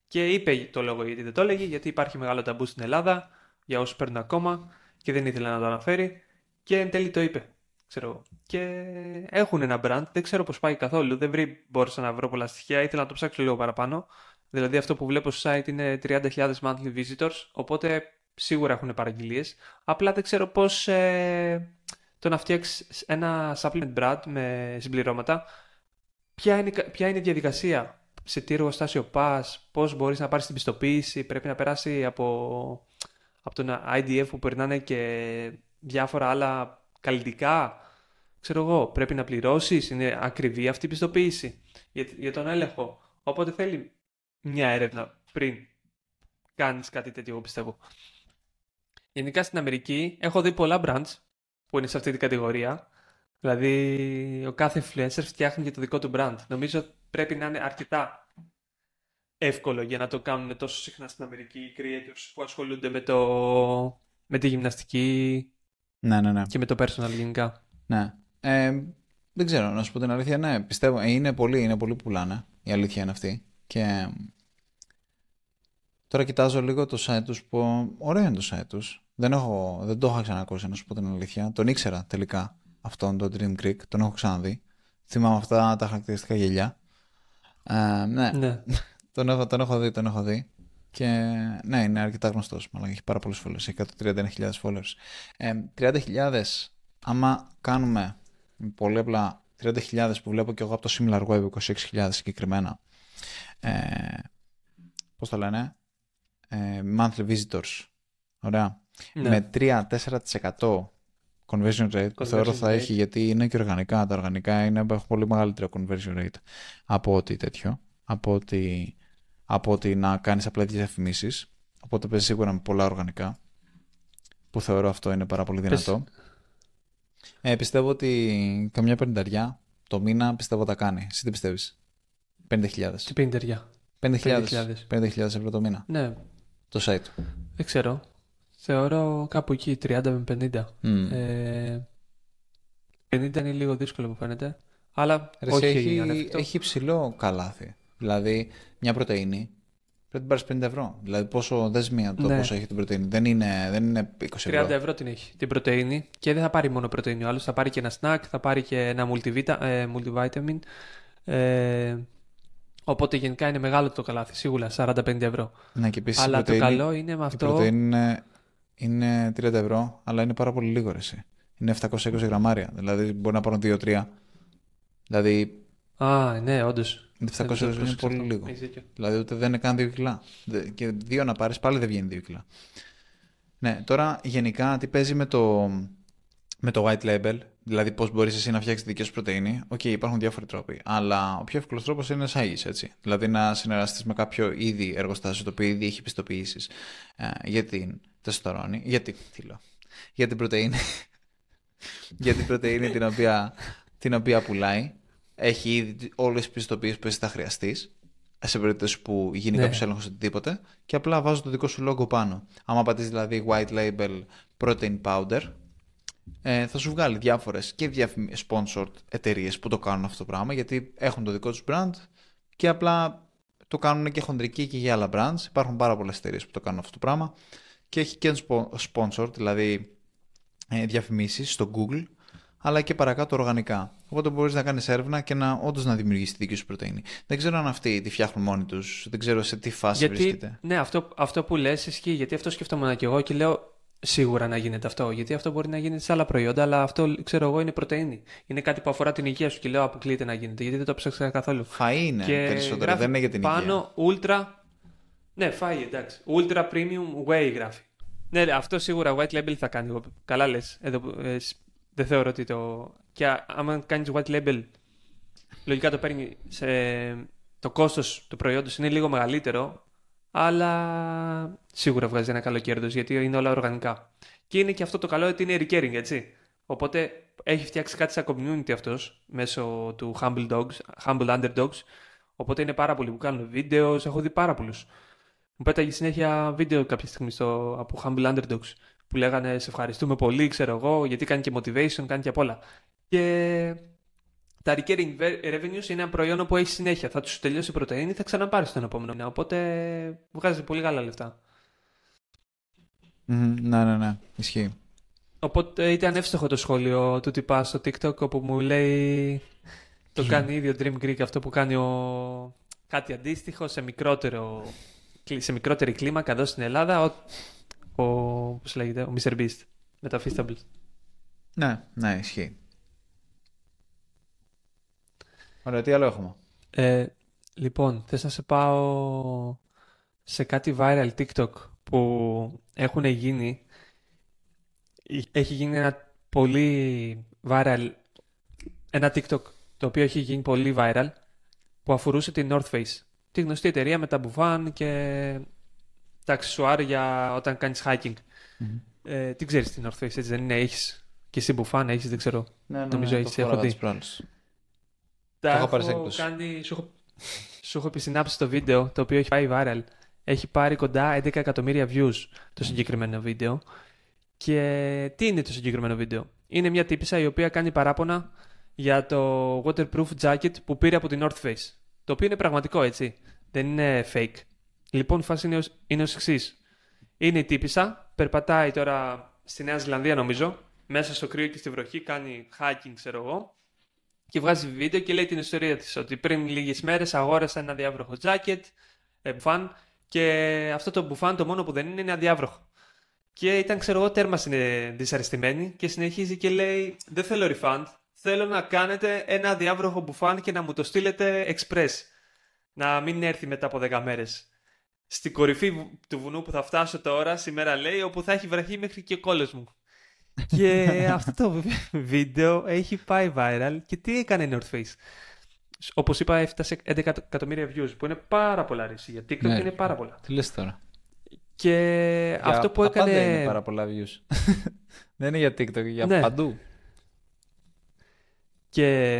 και είπε το λόγο γιατί δεν το έλεγε, γιατί υπάρχει μεγάλο ταμπού στην Ελλάδα για όσους παίρνουν ακόμα και δεν ήθελε να το αναφέρει. Και εν τέλει το είπε. Ξέρω. Και έχουν ένα brand, δεν ξέρω πώς πάει καθόλου. Δεν βρει, μπόρεσα να βρω πολλά στοιχεία. Ήθελα να το ψάξω λίγο παραπάνω. Δηλαδή αυτό που βλέπω στο site είναι 30.000 monthly visitors. Οπότε σίγουρα έχουν παραγγελίες. Απλά δεν ξέρω πώς ε, το να φτιάξεις ένα supplement brand με συμπληρώματα. Ποια είναι, ποια είναι η διαδικασία, σε τι εργοστάσιο πας, πώς μπορείς να πάρεις την πιστοποίηση, πρέπει να περάσει από, από τον IDF που περνάνε και διάφορα άλλα καλλιτικά. Ξέρω εγώ, πρέπει να πληρώσεις, είναι ακριβή αυτή η πιστοποίηση για, για τον έλεγχο. Οπότε θέλει μια έρευνα πριν κάνεις κάτι τέτοιο, εγώ πιστεύω. Γενικά στην Αμερική έχω δει πολλά brands που είναι σε αυτή την κατηγορία. Δηλαδή, ο κάθε influencer φτιάχνει και το δικό του brand. Νομίζω πρέπει να είναι αρκετά εύκολο για να το κάνουν τόσο συχνά στην Αμερική οι creators που ασχολούνται με, το... με τη γυμναστική ναι, ναι, ναι. και με το personal γενικά. Ναι. Ε, δεν ξέρω, να σου πω την αλήθεια, ναι, πιστεύω, ε, είναι πολλοί, είναι πολλοί που πουλάνε, η αλήθεια είναι αυτή. Και τώρα κοιτάζω λίγο το site τους που, ωραίο είναι το site τους. Δεν, έχω, δεν το έχω ξανακούσει, να σου πω την αλήθεια. Τον ήξερα τελικά αυτόν, τον Dream Creek, τον έχω ξαναδεί. Θυμάμαι αυτά τα χαρακτηριστικά γελιά. Ε, ναι, ναι. τον, έχω, τον έχω δει, τον έχω δει. Και ναι, είναι αρκετά γνωστός. Μάλλον έχει πάρα πολλούς followers. Έχει 131.000 followers. Ε, 30.000, άμα κάνουμε πολύ απλά 30.000 που βλέπω και εγώ από το SimilarWeb 26.000 συγκεκριμένα. Ε, πώς το λένε, ε, monthly visitors. Ωραία. Ναι. Με 3-4% conversion rate που θεωρώ θα έχει γιατί είναι και οργανικά. Τα οργανικά είναι, έχουν πολύ μεγαλύτερο conversion rate από ό,τι τέτοιο. Από ότι, από ότι να κάνεις απλά διαφημίσεις. Οπότε παίζει σίγουρα με πολλά οργανικά. Που θεωρώ αυτό είναι πάρα πολύ δυνατό. Ε, πιστεύω ότι καμιά πενταριά το μήνα πιστεύω τα κάνει. Εσύ τι πιστεύεις; 50.000. Τι πενταριά. 50.000 50 ευρώ το μήνα. Ναι. Το site. Δεν ξέρω. Θεωρώ κάπου εκεί 30 με 50. Mm. Ε, 50 είναι λίγο δύσκολο μου φαίνεται. Αλλά Ρε, όχι έχει, έχει ψηλό καλάθι. Δηλαδή μια πρωτεΐνη πρέπει να πάρεις 50 ευρώ. Δηλαδή πόσο δεσμία το ναι. πόσο έχει την πρωτεΐνη. Δεν είναι, δεν είναι 20 ευρώ. 30 ευρώ την έχει την πρωτεΐνη και δεν θα πάρει μόνο πρωτεΐνη ο άλλος. Θα πάρει και ένα snack, θα πάρει και ένα multivita, ε, multivitamin. Ε, Οπότε γενικά είναι μεγάλο το καλάθι, σίγουρα 45 ευρώ. Ναι, και επίσης αλλά το καλό είναι με αυτό. Η πρωτεΐνη είναι, είναι 30 ευρώ, αλλά είναι πάρα πολύ λίγο εσύ. Είναι 720 γραμμάρια. Δηλαδή μπορεί να πάρουν 2-3. Δηλαδή. Α, ναι, όντως. Είναι 720 ευρώ είναι πολύ λίγο. Δηλαδή ούτε δεν είναι καν 2 κιλά. Και δύο να πάρεις πάλι δεν βγαίνει 2 κιλά. Ναι, τώρα γενικά τι παίζει με το, με το white label Δηλαδή, πώς μπορείς εσύ να φτιάξεις τη δική σου πρωτεΐνη. Ok, okay, υπάρχουν διάφοροι τρόποι. Αλλά ο πιο εύκολος τρόπος είναι να εισάγεις, έτσι. Δηλαδή, να συνεργαστείς με κάποιο ήδη εργοστάσιο το οποίο ήδη έχει πιστοποιήσεις ε, για την τεστορόνη. Γιατί, τι λέω. Για την πρωτενη. για την πρωτενη την οποία, την οποία πουλάει. Έχει ήδη όλες τις πιστοποιήσεις που εσύ θα χρειαστείς. Σε περίπτωση που γίνει ναι. κάποιος έλεγχος οτιδήποτε. Και απλά βάζω το δικό σου λόγο πάνω. Άμα πατήσεις δηλαδή white label protein powder, ε, θα σου βγάλει διάφορες και διαφημι... sponsored εταιρείες που το κάνουν αυτό το πράγμα γιατί έχουν το δικό τους brand και απλά το κάνουν και χοντρικοί και για άλλα brands. Υπάρχουν πάρα πολλές εταιρείες που το κάνουν αυτό το πράγμα και έχει και sponsored, δηλαδή ε, διαφημίσεις στο Google αλλά και παρακάτω οργανικά. Οπότε μπορείς να κάνεις έρευνα και να όντως να δημιουργήσεις τη δική σου πρωτενη. Δεν ξέρω αν αυτοί τη φτιάχνουν μόνοι τους, δεν ξέρω σε τι φάση γιατί, βρίσκεται. Ναι, αυτό, αυτό που λες ισχύει, γιατί αυτό σκεφτόμουν και εγώ και λέω σίγουρα να γίνεται αυτό. Γιατί αυτό μπορεί να γίνεται σε άλλα προϊόντα, αλλά αυτό ξέρω εγώ είναι πρωτενη. Είναι κάτι που αφορά την υγεία σου και λέω αποκλείεται να γίνεται. Γιατί δεν το ψάξα καθόλου. Φα είναι και περισσότερο, δεν είναι για την πάνω, υγεία. Πάνω ultra. Ναι, φάει εντάξει. Ultra premium whey γράφει. Ναι, αυτό σίγουρα white label θα κάνει. Καλά λες. Ε, δεν θεωρώ ότι το. Και άμα κάνεις white label, λογικά το παίρνει σε. Το κόστος του προϊόντος είναι λίγο μεγαλύτερο αλλά σίγουρα βγάζει ένα καλό κέρδος γιατί είναι όλα οργανικά. Και είναι και αυτό το καλό ότι είναι recurring, έτσι. Οπότε έχει φτιάξει κάτι σαν community αυτός μέσω του Humble Dogs, Humble Underdogs. Οπότε είναι πάρα πολλοί που κάνουν βίντεος. Έχω δει πάρα πολλούς. Μου πέταγε συνέχεια βίντεο κάποια στιγμή στο, από Humble Underdogs που λέγανε Σε ευχαριστούμε πολύ, ξέρω εγώ, γιατί κάνει και motivation, κάνει και απ' όλα. Και τα recurring revenues είναι ένα προϊόν που έχει συνέχεια. Θα τους τελειώσει η πρωτενη, θα ξαναπάρεις τον επόμενο μήνα. Οπότε βγάζεις πολύ καλά λεφτά. Mm, ναι, ναι, ναι. Ισχύει. Οπότε ήταν εύστοχο το σχόλιο του τυπά στο TikTok όπου μου λέει το κάνει ίδιο Dream Greek αυτό που κάνει ο... κάτι αντίστοιχο σε, μικρότερο... σε μικρότερη κλίμακα εδώ στην Ελλάδα ο, ο... πώς λέγεται, ο Mr. Beast με τα Feastables. Ναι, ναι, ισχύει. Ωραία, τι άλλο έχουμε; Ε, λοιπόν, θες να σε πάω σε κάτι viral TikTok που έχουν γίνει. Έχει γίνει ένα πολύ viral, ένα TikTok το οποίο έχει γίνει πολύ viral που αφορούσε την North Face. Τη γνωστή εταιρεία με τα μπουφάν και τα αξισουάρ για όταν κάνεις hiking. Mm-hmm. Ε, τι ξέρεις την North Face, έτσι δεν είναι, έχεις και εσύ μπουφάν, έχεις, δεν ξέρω. Ναι, ναι, Νομίζω ναι, έχεις, έχω δει. Τα έχω, έχω κάνει, σου, έχω, σου έχω επισυνάψει το βίντεο το οποίο έχει πάει viral. Έχει πάρει κοντά 11 εκατομμύρια views το συγκεκριμένο βίντεο. Και τι είναι το συγκεκριμένο βίντεο; Είναι μια τύπησα η οποία κάνει παράπονα για το waterproof jacket που πήρε από την North Face. Το οποίο είναι πραγματικό έτσι. Δεν είναι fake. Λοιπόν, η φάση είναι ως, είναι ως εξής. Είναι η τύπησα, περπατάει τώρα στη Νέα Ζηλανδία νομίζω, μέσα στο κρύο και στη βροχή, κάνει hiking ξέρω εγώ και βγάζει βίντεο και λέει την ιστορία της ότι πριν λίγες μέρες αγόρασα ένα διάβροχο jacket, ε, μπουφάν και αυτό το μπουφάν το μόνο που δεν είναι είναι αδιάβροχο. Και ήταν ξέρω εγώ τέρμα δυσαρεστημένη και συνεχίζει και λέει δεν θέλω refund, θέλω να κάνετε ένα αδιάβροχο μπουφάν και να μου το στείλετε express. Να μην έρθει μετά από 10 μέρες. Στην κορυφή του βουνού που θα φτάσω τώρα, σήμερα λέει, όπου θα έχει βραχεί μέχρι και ο κόλλος μου και αυτό το βίντεο έχει πάει viral. Και τι έκανε η North Face; Όπως είπα, έφτασε 11 εκατομμύρια views, που είναι πάρα πολλά ρίση. Για TikTok ναι. είναι πάρα πολλά. Τι λες τώρα; Και για αυτό που έκανε. Δεν είναι πάρα πολλά views. δεν είναι για TikTok, για ναι. παντού. Και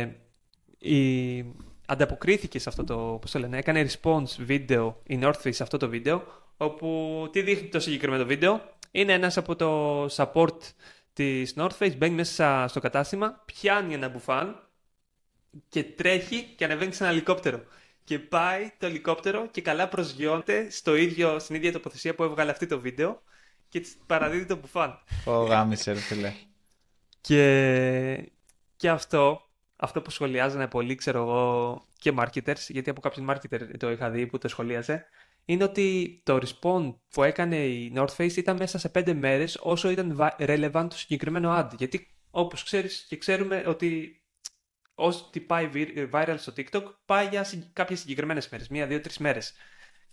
η... ανταποκρίθηκε σε αυτό το, πώς το λένε, έκανε response βίντεο η North Face σε αυτό το βίντεο, όπου τι δείχνει το συγκεκριμένο βίντεο; Είναι ένας από το support της North Face, μπαίνει μέσα στο κατάστημα, πιάνει ένα μπουφάν και τρέχει και ανεβαίνει σε ένα ελικόπτερο. Και πάει το ελικόπτερο και καλά προσγειώνεται στο ίδιο, στην ίδια τοποθεσία που έβγαλε αυτή το βίντεο και της παραδίδει το μπουφάν. Ω, γάμισε ρε φίλε. Και, και αυτό, αυτό που σχολιάζανε πολύ, ξέρω εγώ, και marketers, γιατί από κάποιον marketer το είχα δει που το σχολίασε, είναι ότι το respawn που έκανε η North Face ήταν μέσα σε 5 μέρες όσο ήταν relevant το συγκεκριμένο ad. Γιατί όπως ξέρεις και ξέρουμε ότι ό,τι πάει viral στο TikTok πάει για κάποιες συγκεκριμένες μέρες, μία, δύο, τρεις μέρες.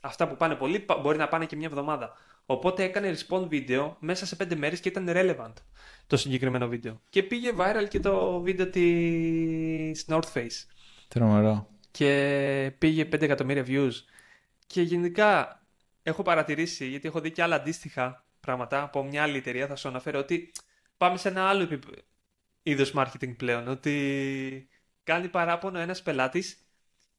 Αυτά που πάνε πολύ μπορεί να πάνε και μια εβδομάδα. Οπότε έκανε respawn βίντεο μέσα σε 5 μέρες και ήταν relevant το συγκεκριμένο βίντεο. Και πήγε viral και το βίντεο της North Face. Τρομερό. Και πήγε 5 εκατομμύρια views. Και γενικά έχω παρατηρήσει, γιατί έχω δει και άλλα αντίστοιχα πράγματα από μια άλλη εταιρεία, θα σου αναφέρω ότι πάμε σε ένα άλλο είδος marketing πλέον. Ότι κάνει παράπονο ένας πελάτης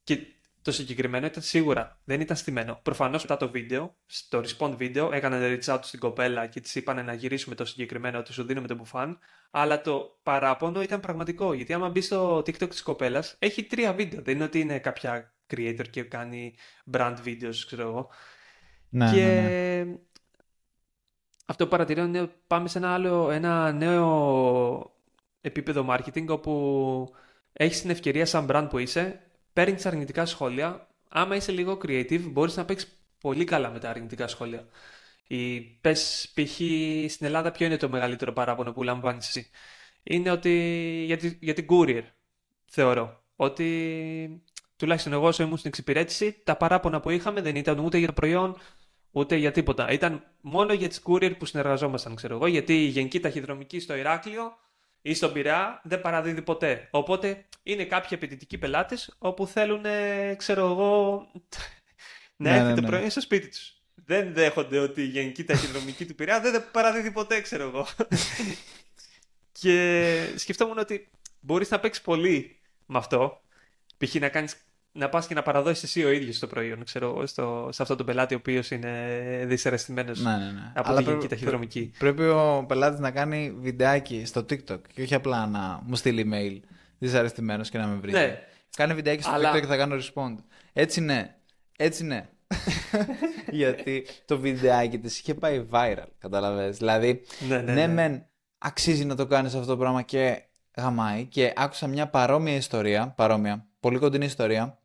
και το συγκεκριμένο ήταν σίγουρα, δεν ήταν στημένο. Προφανώς μετά το βίντεο, στο respond video, έκαναν reach out στην κοπέλα και της είπαν να γυρίσουμε το συγκεκριμένο, ότι σου δίνουμε το μπουφάν. Αλλά το παράπονο ήταν πραγματικό. Γιατί άμα μπεις στο TikTok της κοπέλας, έχει τρία βίντεο. Δεν είναι ότι είναι κάποια creator και κάνει brand videos, ξέρω εγώ. Ναι, και ναι, ναι. αυτό που παρατηρώ είναι πάμε σε ένα άλλο, ένα νέο επίπεδο marketing όπου έχεις την ευκαιρία σαν brand που είσαι, παίρνεις αρνητικά σχόλια. Άμα είσαι λίγο creative, μπορείς να παίξεις πολύ καλά με τα αρνητικά σχόλια. Η, πες π.χ. στην Ελλάδα ποιο είναι το μεγαλύτερο παράπονο που λαμβάνεις εσύ; Είναι ότι για, τη, για την courier, θεωρώ. Ότι τουλάχιστον εγώ όσο ήμουν στην εξυπηρέτηση, τα παράπονα που είχαμε δεν ήταν ούτε για το προϊόν, ούτε για τίποτα. Ήταν μόνο για τις courier που συνεργαζόμασταν, ξέρω εγώ, γιατί η γενική ταχυδρομική στο Ηράκλειο ή στον Πειραιά δεν παραδίδει ποτέ. Οπότε είναι κάποιοι απαιτητικοί πελάτες όπου θέλουν, ξέρω εγώ, να ναι, έρθει ναι, το ναι. προϊόν στο σπίτι τους. Δεν δέχονται ότι η γενική ταχυδρομική του Πειραιά δεν παραδίδει ποτέ, ξέρω εγώ. και σκεφτόμουν ότι μπορείς να παίξεις πολύ με αυτό. Π.χ. να κάνεις να πας και να παραδώσεις εσύ ο ίδιος το προϊόν, ξέρω, στο, σε αυτόν τον πελάτη ο οποίος είναι δυσαρεστημένος ναι, ναι, ναι. από Αλλά τη γενική ταχυδρομική. Πρέπει ο πελάτης να κάνει βιντεάκι στο TikTok και όχι απλά να μου στείλει email δυσαρεστημένος και να με βρει. Ναι. Κάνε βιντεάκι στο Αλλά- TikTok και θα κάνω respond. Έτσι ναι. Έτσι ναι. Γιατί το βιντεάκι της είχε πάει viral. Καταλαβες. Δηλαδή, Ναι, ναι, ναι, ναι. μεν αξίζει να το κάνεις αυτό το πράγμα και γαμάει. Και άκουσα μια παρόμοια ιστορία, παρόμοια, πολύ κοντινή ιστορία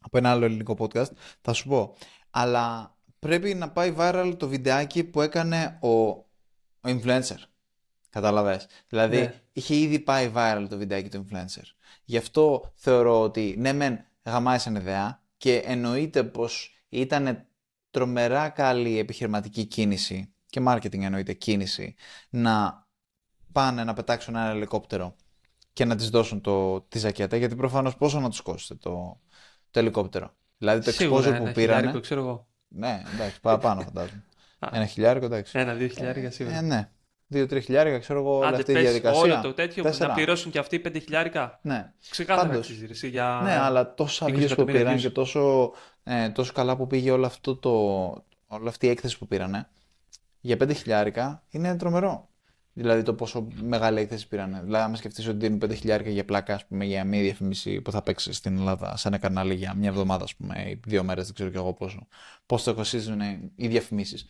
από ένα άλλο ελληνικό podcast. Θα σου πω. Αλλά πρέπει να πάει viral το βιντεάκι που έκανε ο, ο influencer. Καταλαβες. Δηλαδή, Ναι. είχε ήδη πάει viral το βιντεάκι του influencer. Γι' αυτό θεωρώ ότι ναι, μεν γαμάει σαν ιδέα και εννοείται πως ήταν τρομερά καλή επιχειρηματική κίνηση και marketing εννοείται κίνηση να πάνε να πετάξουν ένα ελικόπτερο και να τις δώσουν το, τη ζακέτα γιατί προφανώς πόσο να τους κόστησε το, το ελικόπτερο. Δηλαδή το Σίγουρα exposure ένα που χιλιάρικο, πήρανε. ξέρω εγώ. Ναι, εντάξει, παραπάνω φαντάζομαι. Α. ένα χιλιάρικο, εντάξει. Ένα-δύο χιλιάρικα σίγουρα. Ε, ναι. Δύο-τρία χιλιάρικα, ξέρω εγώ, όλη Άντε, αυτή η πες διαδικασία. όλο το τέτοιο που Τέσσερα. να πληρώσουν και αυτοί πέντε χιλιάρικα. Ναι. Ξεκάθαρα Πάντως. αξίζει ρε, εσύ, για... Ναι, αλλά τόσα 20 views που εκατομμύρια πήραν views. και τόσο, ε, τόσο καλά που πήγε όλο αυτό το, όλη αυτή η έκθεση που πήρανε για 5 χιλιάρικα είναι τρομερό. Δηλαδή το πόσο μεγάλη έκθεση πήρανε. Δηλαδή, άμα σκεφτείς ότι δίνουν 5 χιλιάρικα για πλάκα, ας πούμε, για μία διαφήμιση που θα παίξει στην Ελλάδα σε ένα κανάλι για μια εβδομάδα, ας πούμε, ή δύο μέρες, δεν ξέρω κι εγώ πόσο. Πώς το κοστίζουν οι διαφημίσεις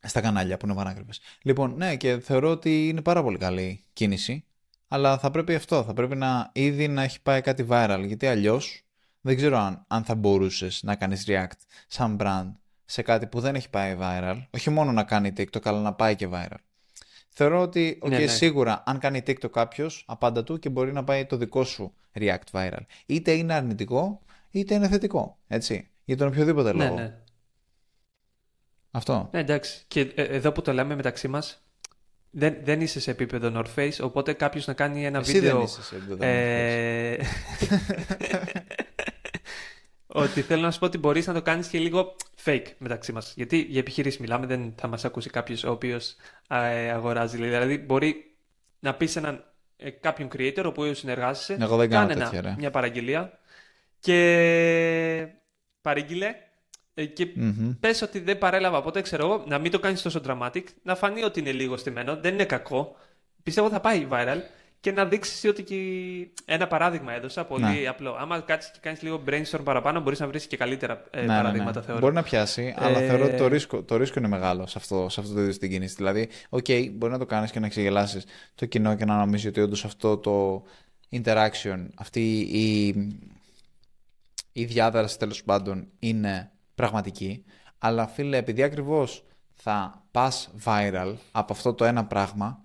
στα κανάλια που είναι πανάκριβες. Λοιπόν, ναι, και θεωρώ ότι είναι πάρα πολύ καλή κίνηση. Αλλά θα πρέπει αυτό, θα πρέπει να ήδη να έχει πάει κάτι viral. Γιατί αλλιώς δεν ξέρω αν, αν θα μπορούσες να κάνεις react σαν brand σε κάτι που δεν έχει πάει viral. Όχι μόνο να κάνει TikTok, αλλά να πάει και viral. Θεωρώ ότι okay, Ναι, ναι. σίγουρα αν κάνει TikTok κάποιος, απάντα του και μπορεί να πάει το δικό σου react viral. Είτε είναι αρνητικό, είτε είναι θετικό. Έτσι. Για τον οποιοδήποτε Ναι, λόγο. ναι. Αυτό. Ναι, εντάξει. Και ε, εδώ που το λέμε μεταξύ μας, δεν, δεν είσαι σε επίπεδο North Face, οπότε κάποιος να κάνει ένα Εσύ βίντεο. δεν είσαι σε επίπεδο ε, ότι θέλω να σου πω ότι μπορείς να το κάνεις και λίγο fake μεταξύ μας. Γιατί για επιχειρήσεις μιλάμε, δεν θα μας ακούσει κάποιος ο οποίος αγοράζει. Δηλαδή, μπορεί να πεις σε έναν ε, κάποιον creator, ο οποίος συνεργάζεσαι, Εγώ δεν κάνω κάνε τέτοια, ρε. μια παραγγελία και παρήγγειλε ε, και Μμμ. πες ότι δεν παρέλαβα ποτέ, ξέρω εγώ, να μην το κάνεις τόσο dramatic, να φανεί ότι είναι λίγο στημένο, δεν είναι κακό. Πιστεύω θα πάει viral και να δείξεις ότι και... ένα παράδειγμα έδωσα, πολύ Ναι. απλό. Άμα κάτσεις και κάνεις λίγο brainstorm παραπάνω, μπορείς να βρεις και καλύτερα ε, Ναι, ναι, παραδείγματα, ναι. θεωρώ. Μπορεί να πιάσει, αλλά Ε, θεωρώ ότι το ρίσκο, το ρίσκο είναι μεγάλο σε αυτό, σε αυτό το είδος την κίνηση. Δηλαδή, οκ, μπορεί να το κάνεις και να ξεγελάσεις το κοινό και να νομίζεις ότι όντως αυτό το interaction, αυτή η, η διάδραση τέλος πάντων είναι πραγματική. Αλλά φίλε, επειδή ακριβώς θα πας viral από αυτό το ένα πράγμα,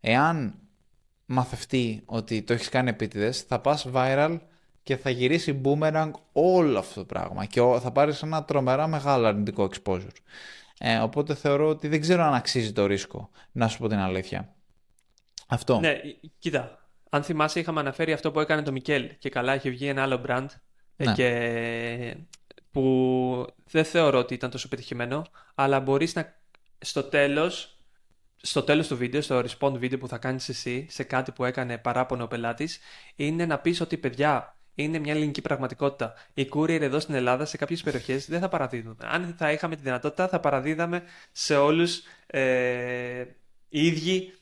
εάν μαθευτεί ότι το έχεις κάνει επίτηδες, θα πας viral και θα γυρίσει boomerang όλο αυτό το πράγμα και ο- θα πάρεις ένα τρομερά μεγάλο αρνητικό exposure. Ε, οπότε θεωρώ ότι δεν ξέρω αν αξίζει το ρίσκο, να σου πω την αλήθεια. Αυτό. Ναι, ε, κοίτα. Αν θυμάσαι, είχαμε αναφέρει αυτό που έκανε το Μικέλ και καλά είχε βγει ένα άλλο brand ε, Ναι. και που δεν θεωρώ ότι ήταν τόσο πετυχημένο, αλλά μπορείς να στο τέλος, στο τέλος του βίντεο, στο respond βίντεο που θα κάνεις εσύ σε κάτι που έκανε παράπονο ο πελάτης, είναι να πεις ότι παιδιά, είναι μια ελληνική πραγματικότητα. Οι courier εδώ στην Ελλάδα σε κάποιες περιοχές δεν θα παραδίδουν. Αν θα είχαμε τη δυνατότητα θα παραδίδαμε σε όλους ε, οι ίδιοι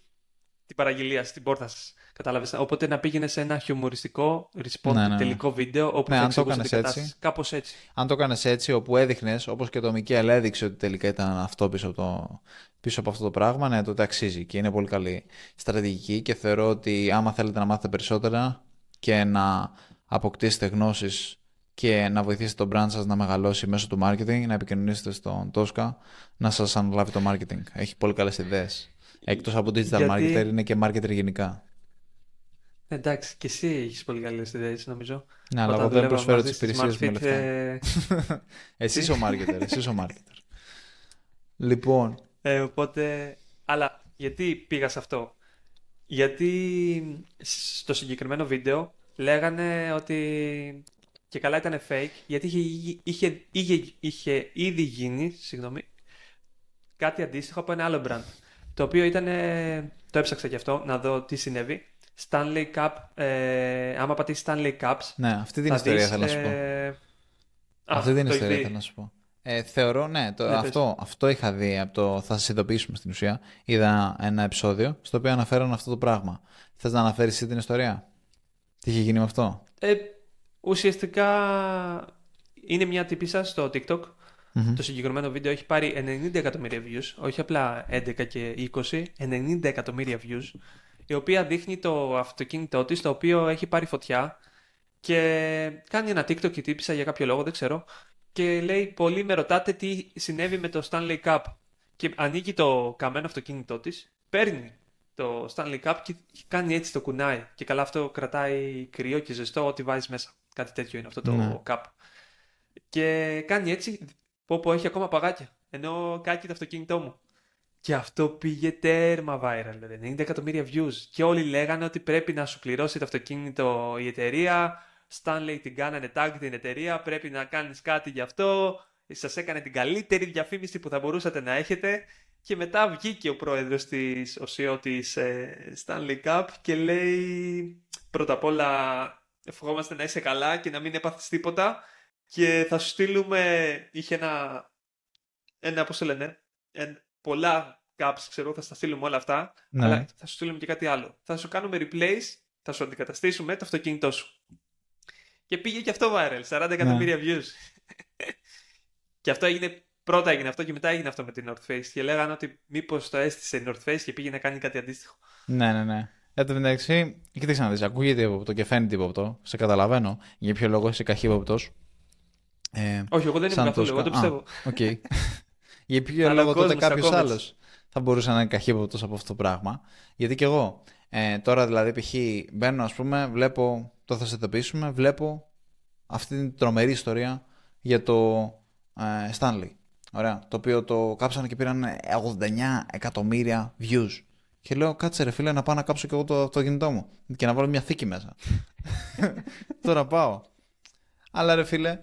την παραγγελία στην πόρτα σας. Κατάλαβες. Οπότε να πήγαινες σε ένα χιουμοριστικό response Ναι, ναι, ναι. τελικό βίντεο όπου Ναι, θα αν το εξηγούσε έκανες την έτσι. κατάσταση. Κάπως έτσι. Αν το έκανες έτσι, όπου έδειχνες, όπως και το Μικέλ έδειξε ότι τελικά ήταν αυτό πίσω από, το, πίσω από αυτό το πράγμα, ναι, τότε αξίζει και είναι πολύ καλή στρατηγική και θεωρώ ότι άμα θέλετε να μάθετε περισσότερα και να αποκτήσετε γνώσεις και να βοηθήσετε τον brand σας να μεγαλώσει μέσω του marketing, να επικοινωνήσετε στον Tosca να σας αναλάβει το marketing. Έχει πολύ καλές ιδέες. Εκτός από digital Γιατί- marketer είναι και marketer γενικά. Εντάξει, και εσύ έχεις πολύ καλέ ιδέε, νομίζω. Ναι, αλλά Όταν εγώ δεν δουλεύαμε προσφέρω μαζί τις στη υπηρεσίες μου με SmartFit, λεφτά. ε, Εσύ είσαι ο marketer, εσύ είσαι ο marketer. Λοιπόν, Ε, οπότε, αλλά γιατί πήγα σε αυτό; Γιατί στο συγκεκριμένο βίντεο λέγανε ότι και καλά ήταν fake, γιατί είχε, είχε, είχε, είχε ήδη γίνει, συγγνώμη, κάτι αντίστοιχο από ένα άλλο brand. Το οποίο ήταν, το έψαξα και αυτό, να δω τι συνέβη. Stanley Cup, ε, άμα πατήσει Stanley Cups, ναι, αυτή την θα ιστορία δεις, θέλω να σου πω. ε, α, Αυτή την το ιστορία έχεις θέλω δει. να σου πω. Ε, θεωρώ, ναι, το, Ναι, πες. αυτό, αυτό είχα δει από το θα σας ειδοποιήσουμε στην ουσία. Είδα ένα επεισόδιο στο οποίο αναφέραν αυτό το πράγμα. Θες να αναφέρεις εσύ την ιστορία; Τι είχε γίνει με αυτό; Ε, ουσιαστικά είναι μια τύπησα στο TikTok. Το συγκεκριμένο βίντεο έχει πάρει 90 εκατομμύρια views, όχι απλά 11 και 20, 90 εκατομμύρια views, η οποία δείχνει το αυτοκίνητό της, το οποίο έχει πάρει φωτιά και κάνει ένα TikTok η τύπησα για κάποιο λόγο, δεν ξέρω, και λέει πολλοί με ρωτάτε τι συνέβη με το Stanley Cup και ανοίγει το καμένο αυτοκίνητό της, παίρνει το Stanley Cup και κάνει έτσι το κουνάει. Και καλά αυτό κρατάει κρύο και ζεστό ό,τι βάζεις μέσα. Κάτι τέτοιο είναι αυτό το ναι. cup. Και κάνει έτσι, πω πω έχει ακόμα παγάκια. Ενώ κάκι το αυτοκίνητό μου. Και αυτό πήγε τέρμα viral, 90 εκατομμύρια views. Και όλοι λέγανε ότι πρέπει να σου πληρώσει το αυτοκίνητο η εταιρεία. Stanley την κάνανε tag την εταιρεία, πρέπει να κάνεις κάτι γι' αυτό. Σας έκανε την καλύτερη διαφήμιση που θα μπορούσατε να έχετε. Και μετά βγήκε ο πρόεδρος της, ο CEO της ε, Stanley Cup και λέει πρώτα απ' όλα ευχόμαστε να είσαι καλά και να μην έπαθεις τίποτα και θα σου στείλουμε, είχε ένα, ένα πώς λένε, εν, πολλά caps ξέρω, θα στα στείλουμε όλα αυτά, ναι. αλλά θα σου στείλουμε και κάτι άλλο. Θα σου κάνουμε replace, θα σου αντικαταστήσουμε το αυτοκίνητό σου. Και πήγε και αυτό viral, 40 εκατομμύρια ναι. views. και αυτό έγινε Πρώτα έγινε αυτό και μετά έγινε αυτό με την North Face. Και λέγανε ότι μήπως το έστησε η North Face και πήγε να κάνει κάτι αντίστοιχο. Ναι, ναι, ναι. Εν τω μεταξύ, κοίταξε να δεις, ακούγεται ύποπτο και φαίνεται ύποπτο. Σε καταλαβαίνω για ποιο λόγο είσαι καχύποπτος. Ε, Όχι, εγώ δεν είμαι καθόλου, εγώ το πιστεύω. Okay. για ποιο λόγο τότε κάποιος άλλος θα μπορούσε να είναι καχύποπτος από αυτό το πράγμα. Γιατί και εγώ. Ε, τώρα δηλαδή, π.χ. μπαίνω, ας πούμε, βλέπω, το θα σε ειδοποιήσουμε, βλέπω αυτή την τρομερή ιστορία για το ε, Stanley. Ωραία. Το οποίο το κάψανε και πήραν 89 εκατομμύρια views. Και λέω, κάτσε ρε φίλε να πάω να κάψω και εγώ το αυτοκίνητό μου. Και να βάλω μια θήκη μέσα. Τώρα πάω. Αλλά ρε φίλε,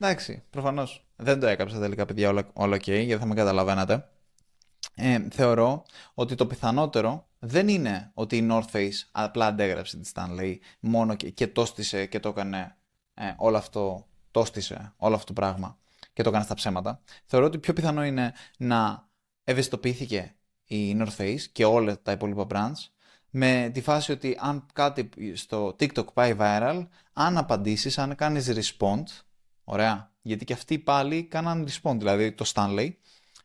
εντάξει, προφανώς. Δεν το έκαψα τελικά, παιδιά, όλο ok, γιατί θα με καταλαβαίνατε. Ε, θεωρώ ότι το πιθανότερο δεν είναι ότι η North Face απλά αντέγραψε τη Stanley μόνο και, και τόστισε και το έκανε ε, όλο αυτό, τόστισε όλο αυτό το πράγμα και το έκανε στα ψέματα. Θεωρώ ότι πιο πιθανό είναι να ευαισθητοποιήθηκε η North Face και όλα τα υπόλοιπα brands με τη φάση ότι αν κάτι στο TikTok πάει viral, αν απαντήσεις, αν κάνεις respond, ωραία, γιατί και αυτοί πάλι κάναν respond, δηλαδή το Stanley,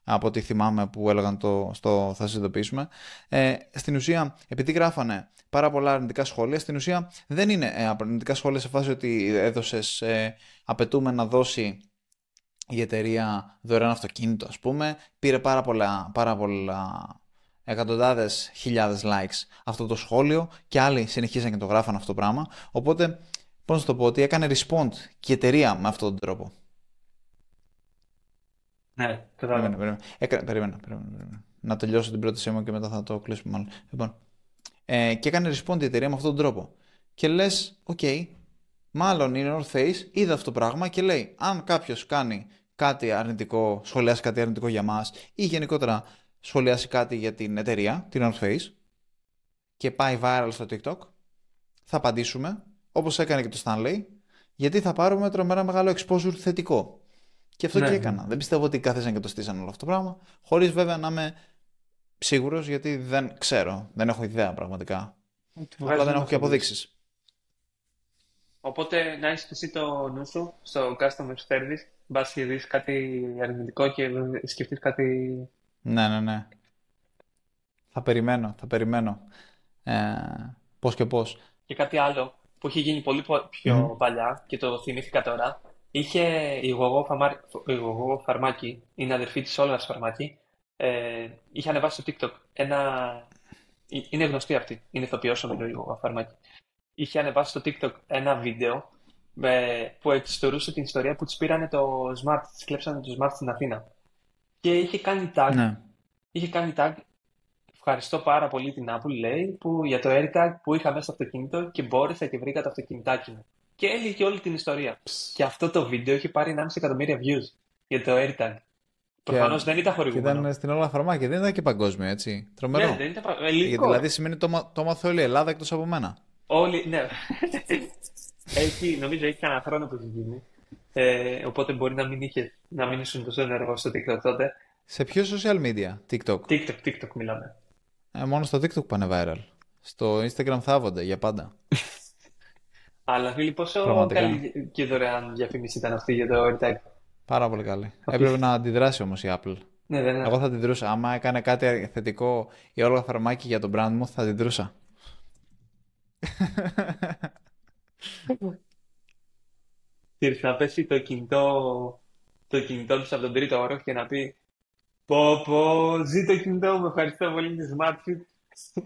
από ό,τι θυμάμαι που έλεγαν το, στο θα συνειδητοποιήσουμε. Ε, στην ουσία, επειδή γράφανε πάρα πολλά αρνητικά σχόλια, στην ουσία δεν είναι ε, αρνητικά σχόλια σε φάση ότι έδωσες, ε, απαιτούμε να δώσει η εταιρεία δωρεάν αυτοκίνητο, ας πούμε, πήρε πάρα πολλά, πάρα πολλά εκατοντάδες χιλιάδες likes αυτό το σχόλιο και άλλοι συνεχίζαν και το γράφαν αυτό το πράγμα. Οπότε, πώς να το πω, ότι έκανε respond και η εταιρεία με αυτόν τον τρόπο. Ναι, κατάλαβα. Περίμενα, περίμενα, περίμενα, Να τελειώσω την πρώτη μου και μετά θα το κλείσουμε μάλλον. Λοιπόν, ε, και έκανε respond η εταιρεία με αυτόν τον τρόπο. Και λες, OK, okay, Μάλλον η North Face είδε αυτό το πράγμα και λέει αν κάποιος κάνει κάτι αρνητικό, σχολιάσει κάτι αρνητικό για μας ή γενικότερα σχολιάσει κάτι για την εταιρεία, την North Face και πάει viral στο TikTok, θα απαντήσουμε όπως έκανε και το Stanley γιατί θα πάρουμε τρομερά μεγάλο exposure θετικό. Και αυτό ναι, και ναι. έκανα. Δεν πιστεύω ότι κάθεσαν και το στήσαν όλο αυτό το πράγμα, χωρίς βέβαια να είμαι σίγουρος γιατί δεν ξέρω, δεν έχω ιδέα πραγματικά. Απλά δεν έχω και αποδείξεις. Οπότε να έχει εσύ το νου σου στο customer service, μπα και δεις κάτι αρνητικό και σκεφτείς κάτι. Ναι, ναι, ναι. Θα περιμένω, θα περιμένω. Ε, πώς και πώς. Και κάτι άλλο που είχε γίνει πολύ πιο παλιά και το θυμήθηκα τώρα. Είχε η Γογό Φαρμάκη, είναι αδερφή της Όλγας Φαρμάκη, ε, είχε ανεβάσει στο TikTok ένα. Ε, είναι γνωστή αυτή, είναι ηθοποιός ο η Γογό Φαρμάκη είχε ανεβάσει στο TikTok ένα βίντεο που εξιστορούσε την ιστορία που της πήρανε το smart, της κλέψανε το smart στην Αθήνα. Και είχε κάνει tag. Ναι. Είχε κάνει tag. Ευχαριστώ πάρα πολύ την Apple, λέει, που, για το AirTag που είχα μέσα στο αυτοκίνητο και μπόρεσα και βρήκα το αυτοκινητάκι μου. Και έλεγε όλη την ιστορία. Και αυτό το βίντεο είχε πάρει 1,5 εκατομμύρια views για το AirTag. Προφανώς δεν ήταν χορηγούμενο. Και ήταν στην όλα φαρμάκια, δεν ήταν και παγκόσμιο, έτσι. Τρομερό. Ναι, δεν ήταν παγκόσμιο. Δηλαδή σημαίνει το, το μάθω όλη η Ελλάδα εκτός από μένα. Όλοι, ναι. έχει, νομίζω έχει κανένα χρόνο που έχει γίνει. Ε, οπότε μπορεί να μην, είχε, να μην ήσουν τόσο ενεργός στο TikTok τότε. Σε ποιο social media, TikTok. TikTok, TikTok μιλάμε. Ε, μόνο στο TikTok πάνε viral. Στο Instagram θάβονται για πάντα. Αλλά φίλοι, πόσο καλή και δωρεάν διαφήμιση ήταν αυτή για το AirTag. Πάρα πολύ καλή. Έπρεπε να αντιδράσει όμως η Apple. Ναι, δεν Εγώ θα αντιδρούσα. Άμα έκανε κάτι θετικό η Όλγα Φαρμάκη για τον brand μου, θα αντιδρούσα. Ήρθε να πέσει το κινητό, το κινητό του από τον τρίτο όροφο και να πει Πω πω, ζει το κινητό μου, ευχαριστώ πολύ τη Smartfit.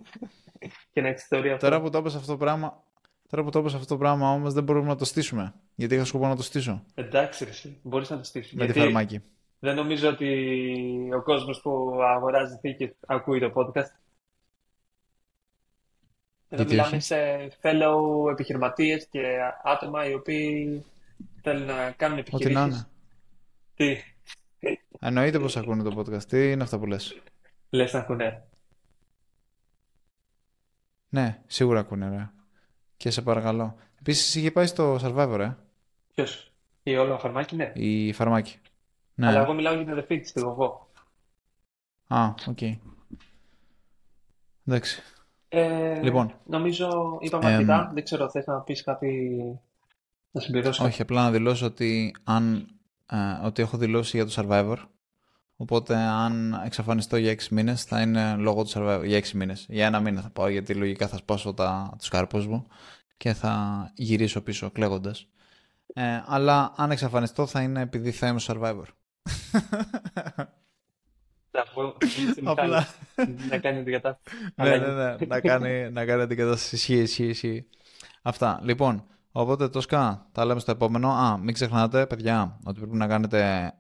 και να έχεις ιστορία Τώρα που το αυτό το πράγμα, Τώρα που το αυτό το πράγμα όμως δεν μπορούμε να το στήσουμε. Γιατί είχα σκοπό να το στήσω. Εντάξει, ρε, μπορείς να το στήσεις. Με γιατί τη φαρμάκη. Δεν νομίζω ότι ο κόσμος που αγοράζει θήκη ακούει το podcast. Εδώ μιλάμε σε fellow επιχειρηματίες και άτομα οι οποίοι θέλουν να κάνουν επιχειρήσει. Ό,τι να είναι. Τι; Εννοείται πως ακούνε το podcast. Τι είναι αυτά που λες; Λες να ακούνε. Ναι, σίγουρα ακούνε, ρε. Και σε παρακαλώ. Επίσης είχε πάει στο Survivor, ε; Ποιος, η Όλγα Φαρμάκη, ναι. Η Φαρμάκη. Ναι. Αλλά εγώ μιλάω για την αδερφή της, τη Γοβό. Α, OK. Okay. Εντάξει. Ε, λοιπόν. Νομίζω είπαμε ε, αρκετά. Δεν ξέρω, θες να πεις κάτι να συμπληρώσω; Όχι, απλά να δηλώσω ότι, αν, ε, ότι έχω δηλώσει για το Survivor. Οπότε αν εξαφανιστώ για 6 μήνες θα είναι λόγω του Survivor. Για 6 μήνες. Για ένα μήνα θα πάω γιατί λογικά θα σπάσω τα, τους καρπούς μου και θα γυρίσω πίσω κλαίγοντας. Ε, αλλά αν εξαφανιστώ θα είναι επειδή θα είμαι Survivor. Απλά. να κάνει την κατάσταση. ναι, ναι, ναι. να κάνει, να κάνει την κατάσταση. Ισχύει, ισχύει, ισχύει. Αυτά. Λοιπόν, οπότε το ΣΚΑ τα λέμε στο επόμενο. Α, μην ξεχνάτε, παιδιά, ότι πρέπει να κάνετε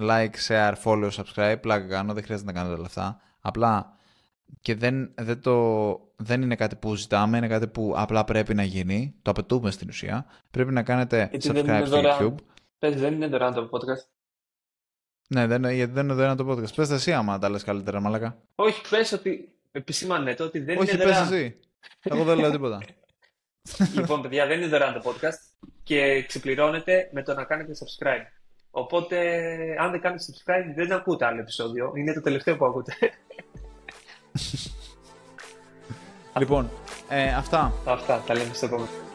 like, share, follow, subscribe. Πλάκα κάνω, δεν χρειάζεται να κάνετε όλα αυτά. Απλά και δεν, δεν, το, δεν είναι κάτι που ζητάμε, είναι κάτι που απλά πρέπει να γίνει. Το απαιτούμε στην ουσία. Πρέπει να κάνετε subscribe στο YouTube. Πες, δεν είναι δωρεάν το podcast. Ναι, δεν, γιατί δεν είναι δωρεάν το podcast. Πες εσύ άμα τα λες καλύτερα, μαλάκα. Όχι, πες ότι επισήμανε το ότι δεν Όχι, είναι δωρεάν. Όχι, πες εσύ. Εγώ δεν λέω τίποτα. λοιπόν, παιδιά, δεν είναι δωρεάν το podcast και ξεπληρώνετε με το να κάνετε subscribe. Οπότε, αν δεν κάνετε subscribe, δεν ακούτε άλλο επεισόδιο. Είναι το τελευταίο που ακούτε. λοιπόν, ε, αυτά. Αυτά, τα λέμε στο επόμενο.